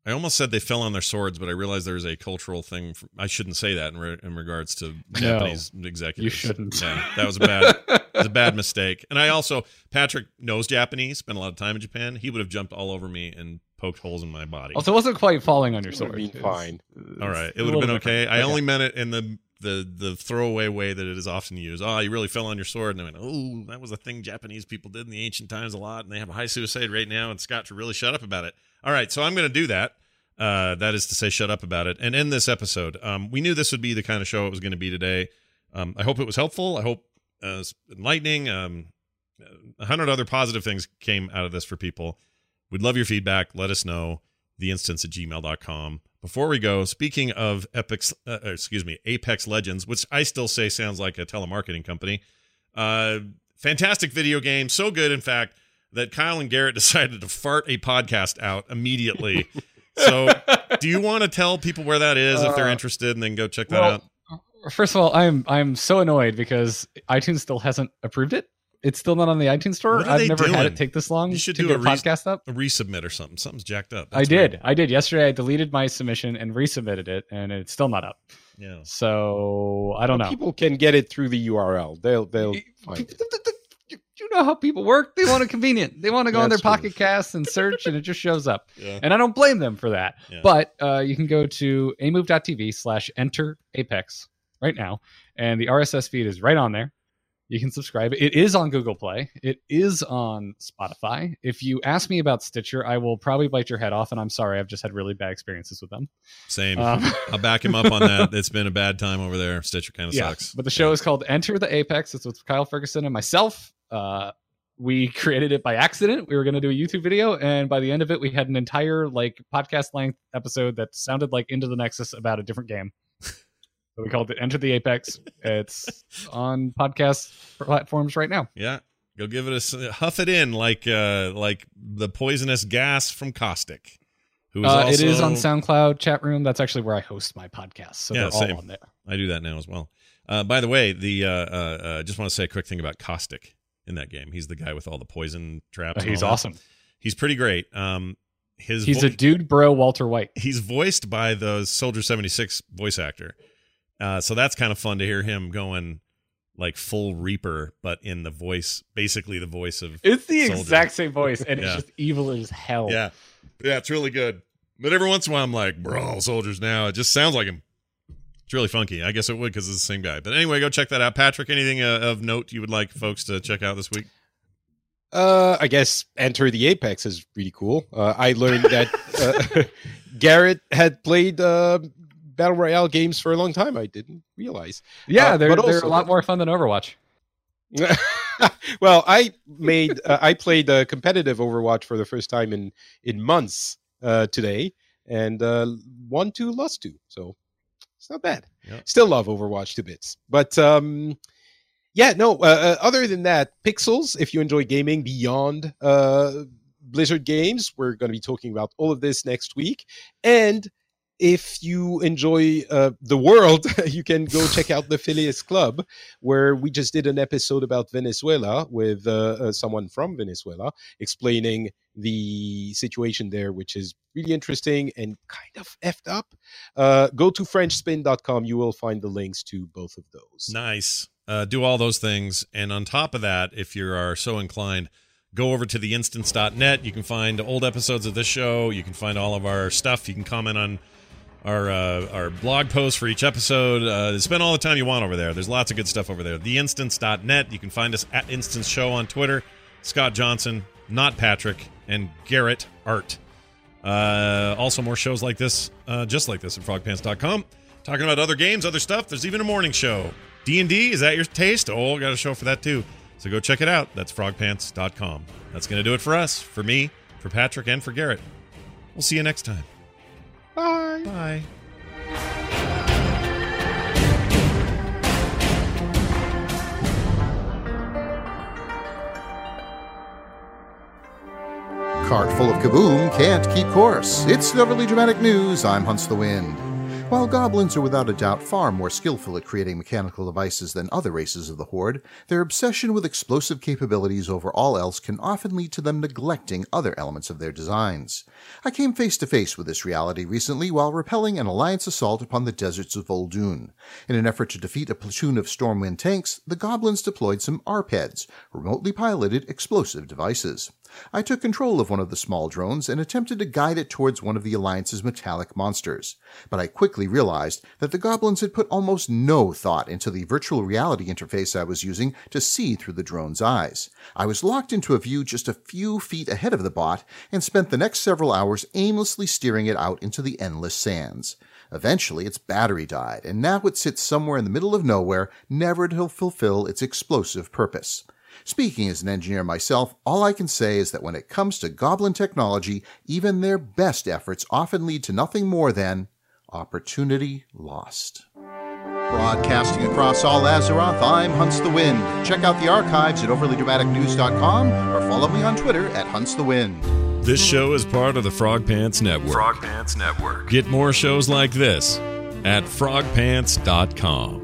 I almost said they fell on their swords, but I realized there's a cultural thing. For, I shouldn't say that in, re- in regards to Japanese executives. You shouldn't. Yeah, that was a bad, was a bad mistake. And I also, Patrick knows Japanese, spent a lot of time in Japan. He would have jumped all over me and poked holes in my body. Also, it wasn't quite falling on your sword. would've been It's- fine. all right, it would have been okay. different. I Okay. only meant it in the the the throwaway way that it is often used. Oh, you really fell on your sword, and I went, oh, that was a thing Japanese people did in the ancient times a lot, and they have a high suicide rate now. And Scott should really shut up about it. All right, so I'm going to do that. Uh, that is to say, shut up about it and end this episode. Um, we knew this would be the kind of show it was going to be today. Um, I hope it was helpful. I hope uh, enlightening. Um, a hundred other positive things came out of this for people. We'd love your feedback. Let us know. Theinstance at gmail.com. Before we go, speaking of Epics, uh, excuse me, Apex Legends, which I still say sounds like a telemarketing company. Uh, fantastic video game. So good, in fact, that Kyle and Garrett decided to fart a podcast out immediately. so, do you want to tell people where that is if they're Uh, interested and then go check that well, out? First of all, I'm I'm so annoyed because iTunes still hasn't approved it. It's still not on the iTunes store. What are I've they never had doing? it take this long You should to do get a a res- podcast up. A resubmit or something. Something's jacked up. I did. weird. I did yesterday. I deleted my submission and resubmitted it, and it's still not up. Yeah. So I don't know. People can get it through the URL. They'll they'll find it. You know how people work. They want it convenient. They want to go on their true. pocket cast and search, and it just shows up. Yeah. And I don't blame them for that. Yeah. But uh, you can go to amove.tv slash enter apex right now. And the RSS feed is right on there. You can subscribe. It is on Google Play. It is on Spotify. If you ask me about Stitcher, I will probably bite your head off. And I'm sorry, I've just had really bad experiences with them. Same. Um, I'll back him up on that. It's been a bad time over there. Stitcher kind of yeah, sucks. but the show is called Enter the Apex. It's with Kyle Ferguson and myself. Uh, we created it by accident. We were going to do a YouTube video, and by the end of it, we had an entire like podcast length episode that sounded like Into the Nexus about a different game. so we called it Enter the Apex. It's on podcast platforms right now. Yeah. Go give it a huff it in like uh like the poisonous gas from Caustic. Who is Uh, also it is on SoundCloud chat room. That's actually where I host my podcast. So Yeah, they're same. all on there. I do that now as well. Uh by the way, the uh uh, uh just want to say a quick thing about Caustic in that game. He's the guy with all the poison traps. and he's that. awesome. He's pretty great. Um his He's vo- a dude, bro. Walter White. he's voiced by the Soldier 76 voice actor. Uh, so that's kind of fun to hear him going like full Reaper, but in the voice, basically the voice of. It's the Soldier. exact same voice, and Yeah. it's just evil as hell. Yeah. Yeah, it's really good. But every once in a while, I'm like, bro, all soldiers now. It just sounds like him. It's really funky. I guess it would because it's the same guy. But anyway, go check that out. Patrick, anything uh, of note you would like folks to check out this week? Uh, I guess Enter the Apex is really cool. Uh, I learned that uh, Garrett had played uh, battle royale games for a long time. I didn't realize. Yeah, Uh, they're, but they're a lot more fun than Overwatch. well, I made uh, I played uh, competitive Overwatch for the first time in in months uh, today, and uh, won two, lost two. So it's not bad. Yeah. Still love Overwatch to bits, but um, yeah, no. Uh, uh, other than that, Pixels. If you enjoy gaming beyond uh, Blizzard games, we're going to be talking about all of this next week, and. If you enjoy uh, the world, you can go check out the Phileas Club, where we just did an episode about Venezuela with uh, uh, someone from Venezuela explaining the situation there, which is really interesting and kind of effed up. Uh, go to FrenchSpin.com. You will find the links to both of those. Nice. Uh, do all those things. And on top of that, if you are so inclined, go over to theinstance.net. You can find old episodes of this show. You can find all of our stuff. You can comment on our uh, our blog posts for each episode. Uh, spend all the time you want over there. There's lots of good stuff over there. Theinstance.net. You can find us at Instance Show on Twitter. Scott Johnson, not Patrick, and Garrett Art. Uh, also, more shows like this, uh, just like this at frogpants.com. Talking about other games, other stuff. There's even a morning show. D&D, is that your taste? Oh, got a show for that too. So go check it out. That's frogpants.com. That's to do it for us, for me, for Patrick, and for Garrett. We'll see you next time. Bye. Bye. Cart full of kaboom can't keep course. It's the Overly Dramatic News. I'm Hunts the Wind. While goblins are without a doubt far more skillful at creating mechanical devices than other races of the Horde, their obsession with explosive capabilities over all else can often lead to them neglecting other elements of their designs. I came face to face with this reality recently while repelling an Alliance assault upon the deserts of Vol'dun. In an effort to defeat a platoon of Stormwind tanks, the goblins deployed some ARPEDs, remotely piloted explosive devices. I took control of one of the small drones and attempted to guide it towards one of the Alliance's metallic monsters. But I quickly realized that the goblins had put almost no thought into the virtual reality interface I was using to see through the drone's eyes. I was locked into a view just a few feet ahead of the bot and spent the next several hours aimlessly steering it out into the endless sands. Eventually, its battery died, and now it sits somewhere in the middle of nowhere, never to fulfill its explosive purpose. Speaking as an engineer myself, all I can say is that when it comes to goblin technology, even their best efforts often lead to nothing more than opportunity lost. Broadcasting across all Azeroth, I'm Hunts the Wind. Check out the archives at overlydramaticnews.com or follow me on Twitter at Hunts the Wind. This show is part of the Frog Pants Network. Frog Pants Network. Get more shows like this at frogpants.com.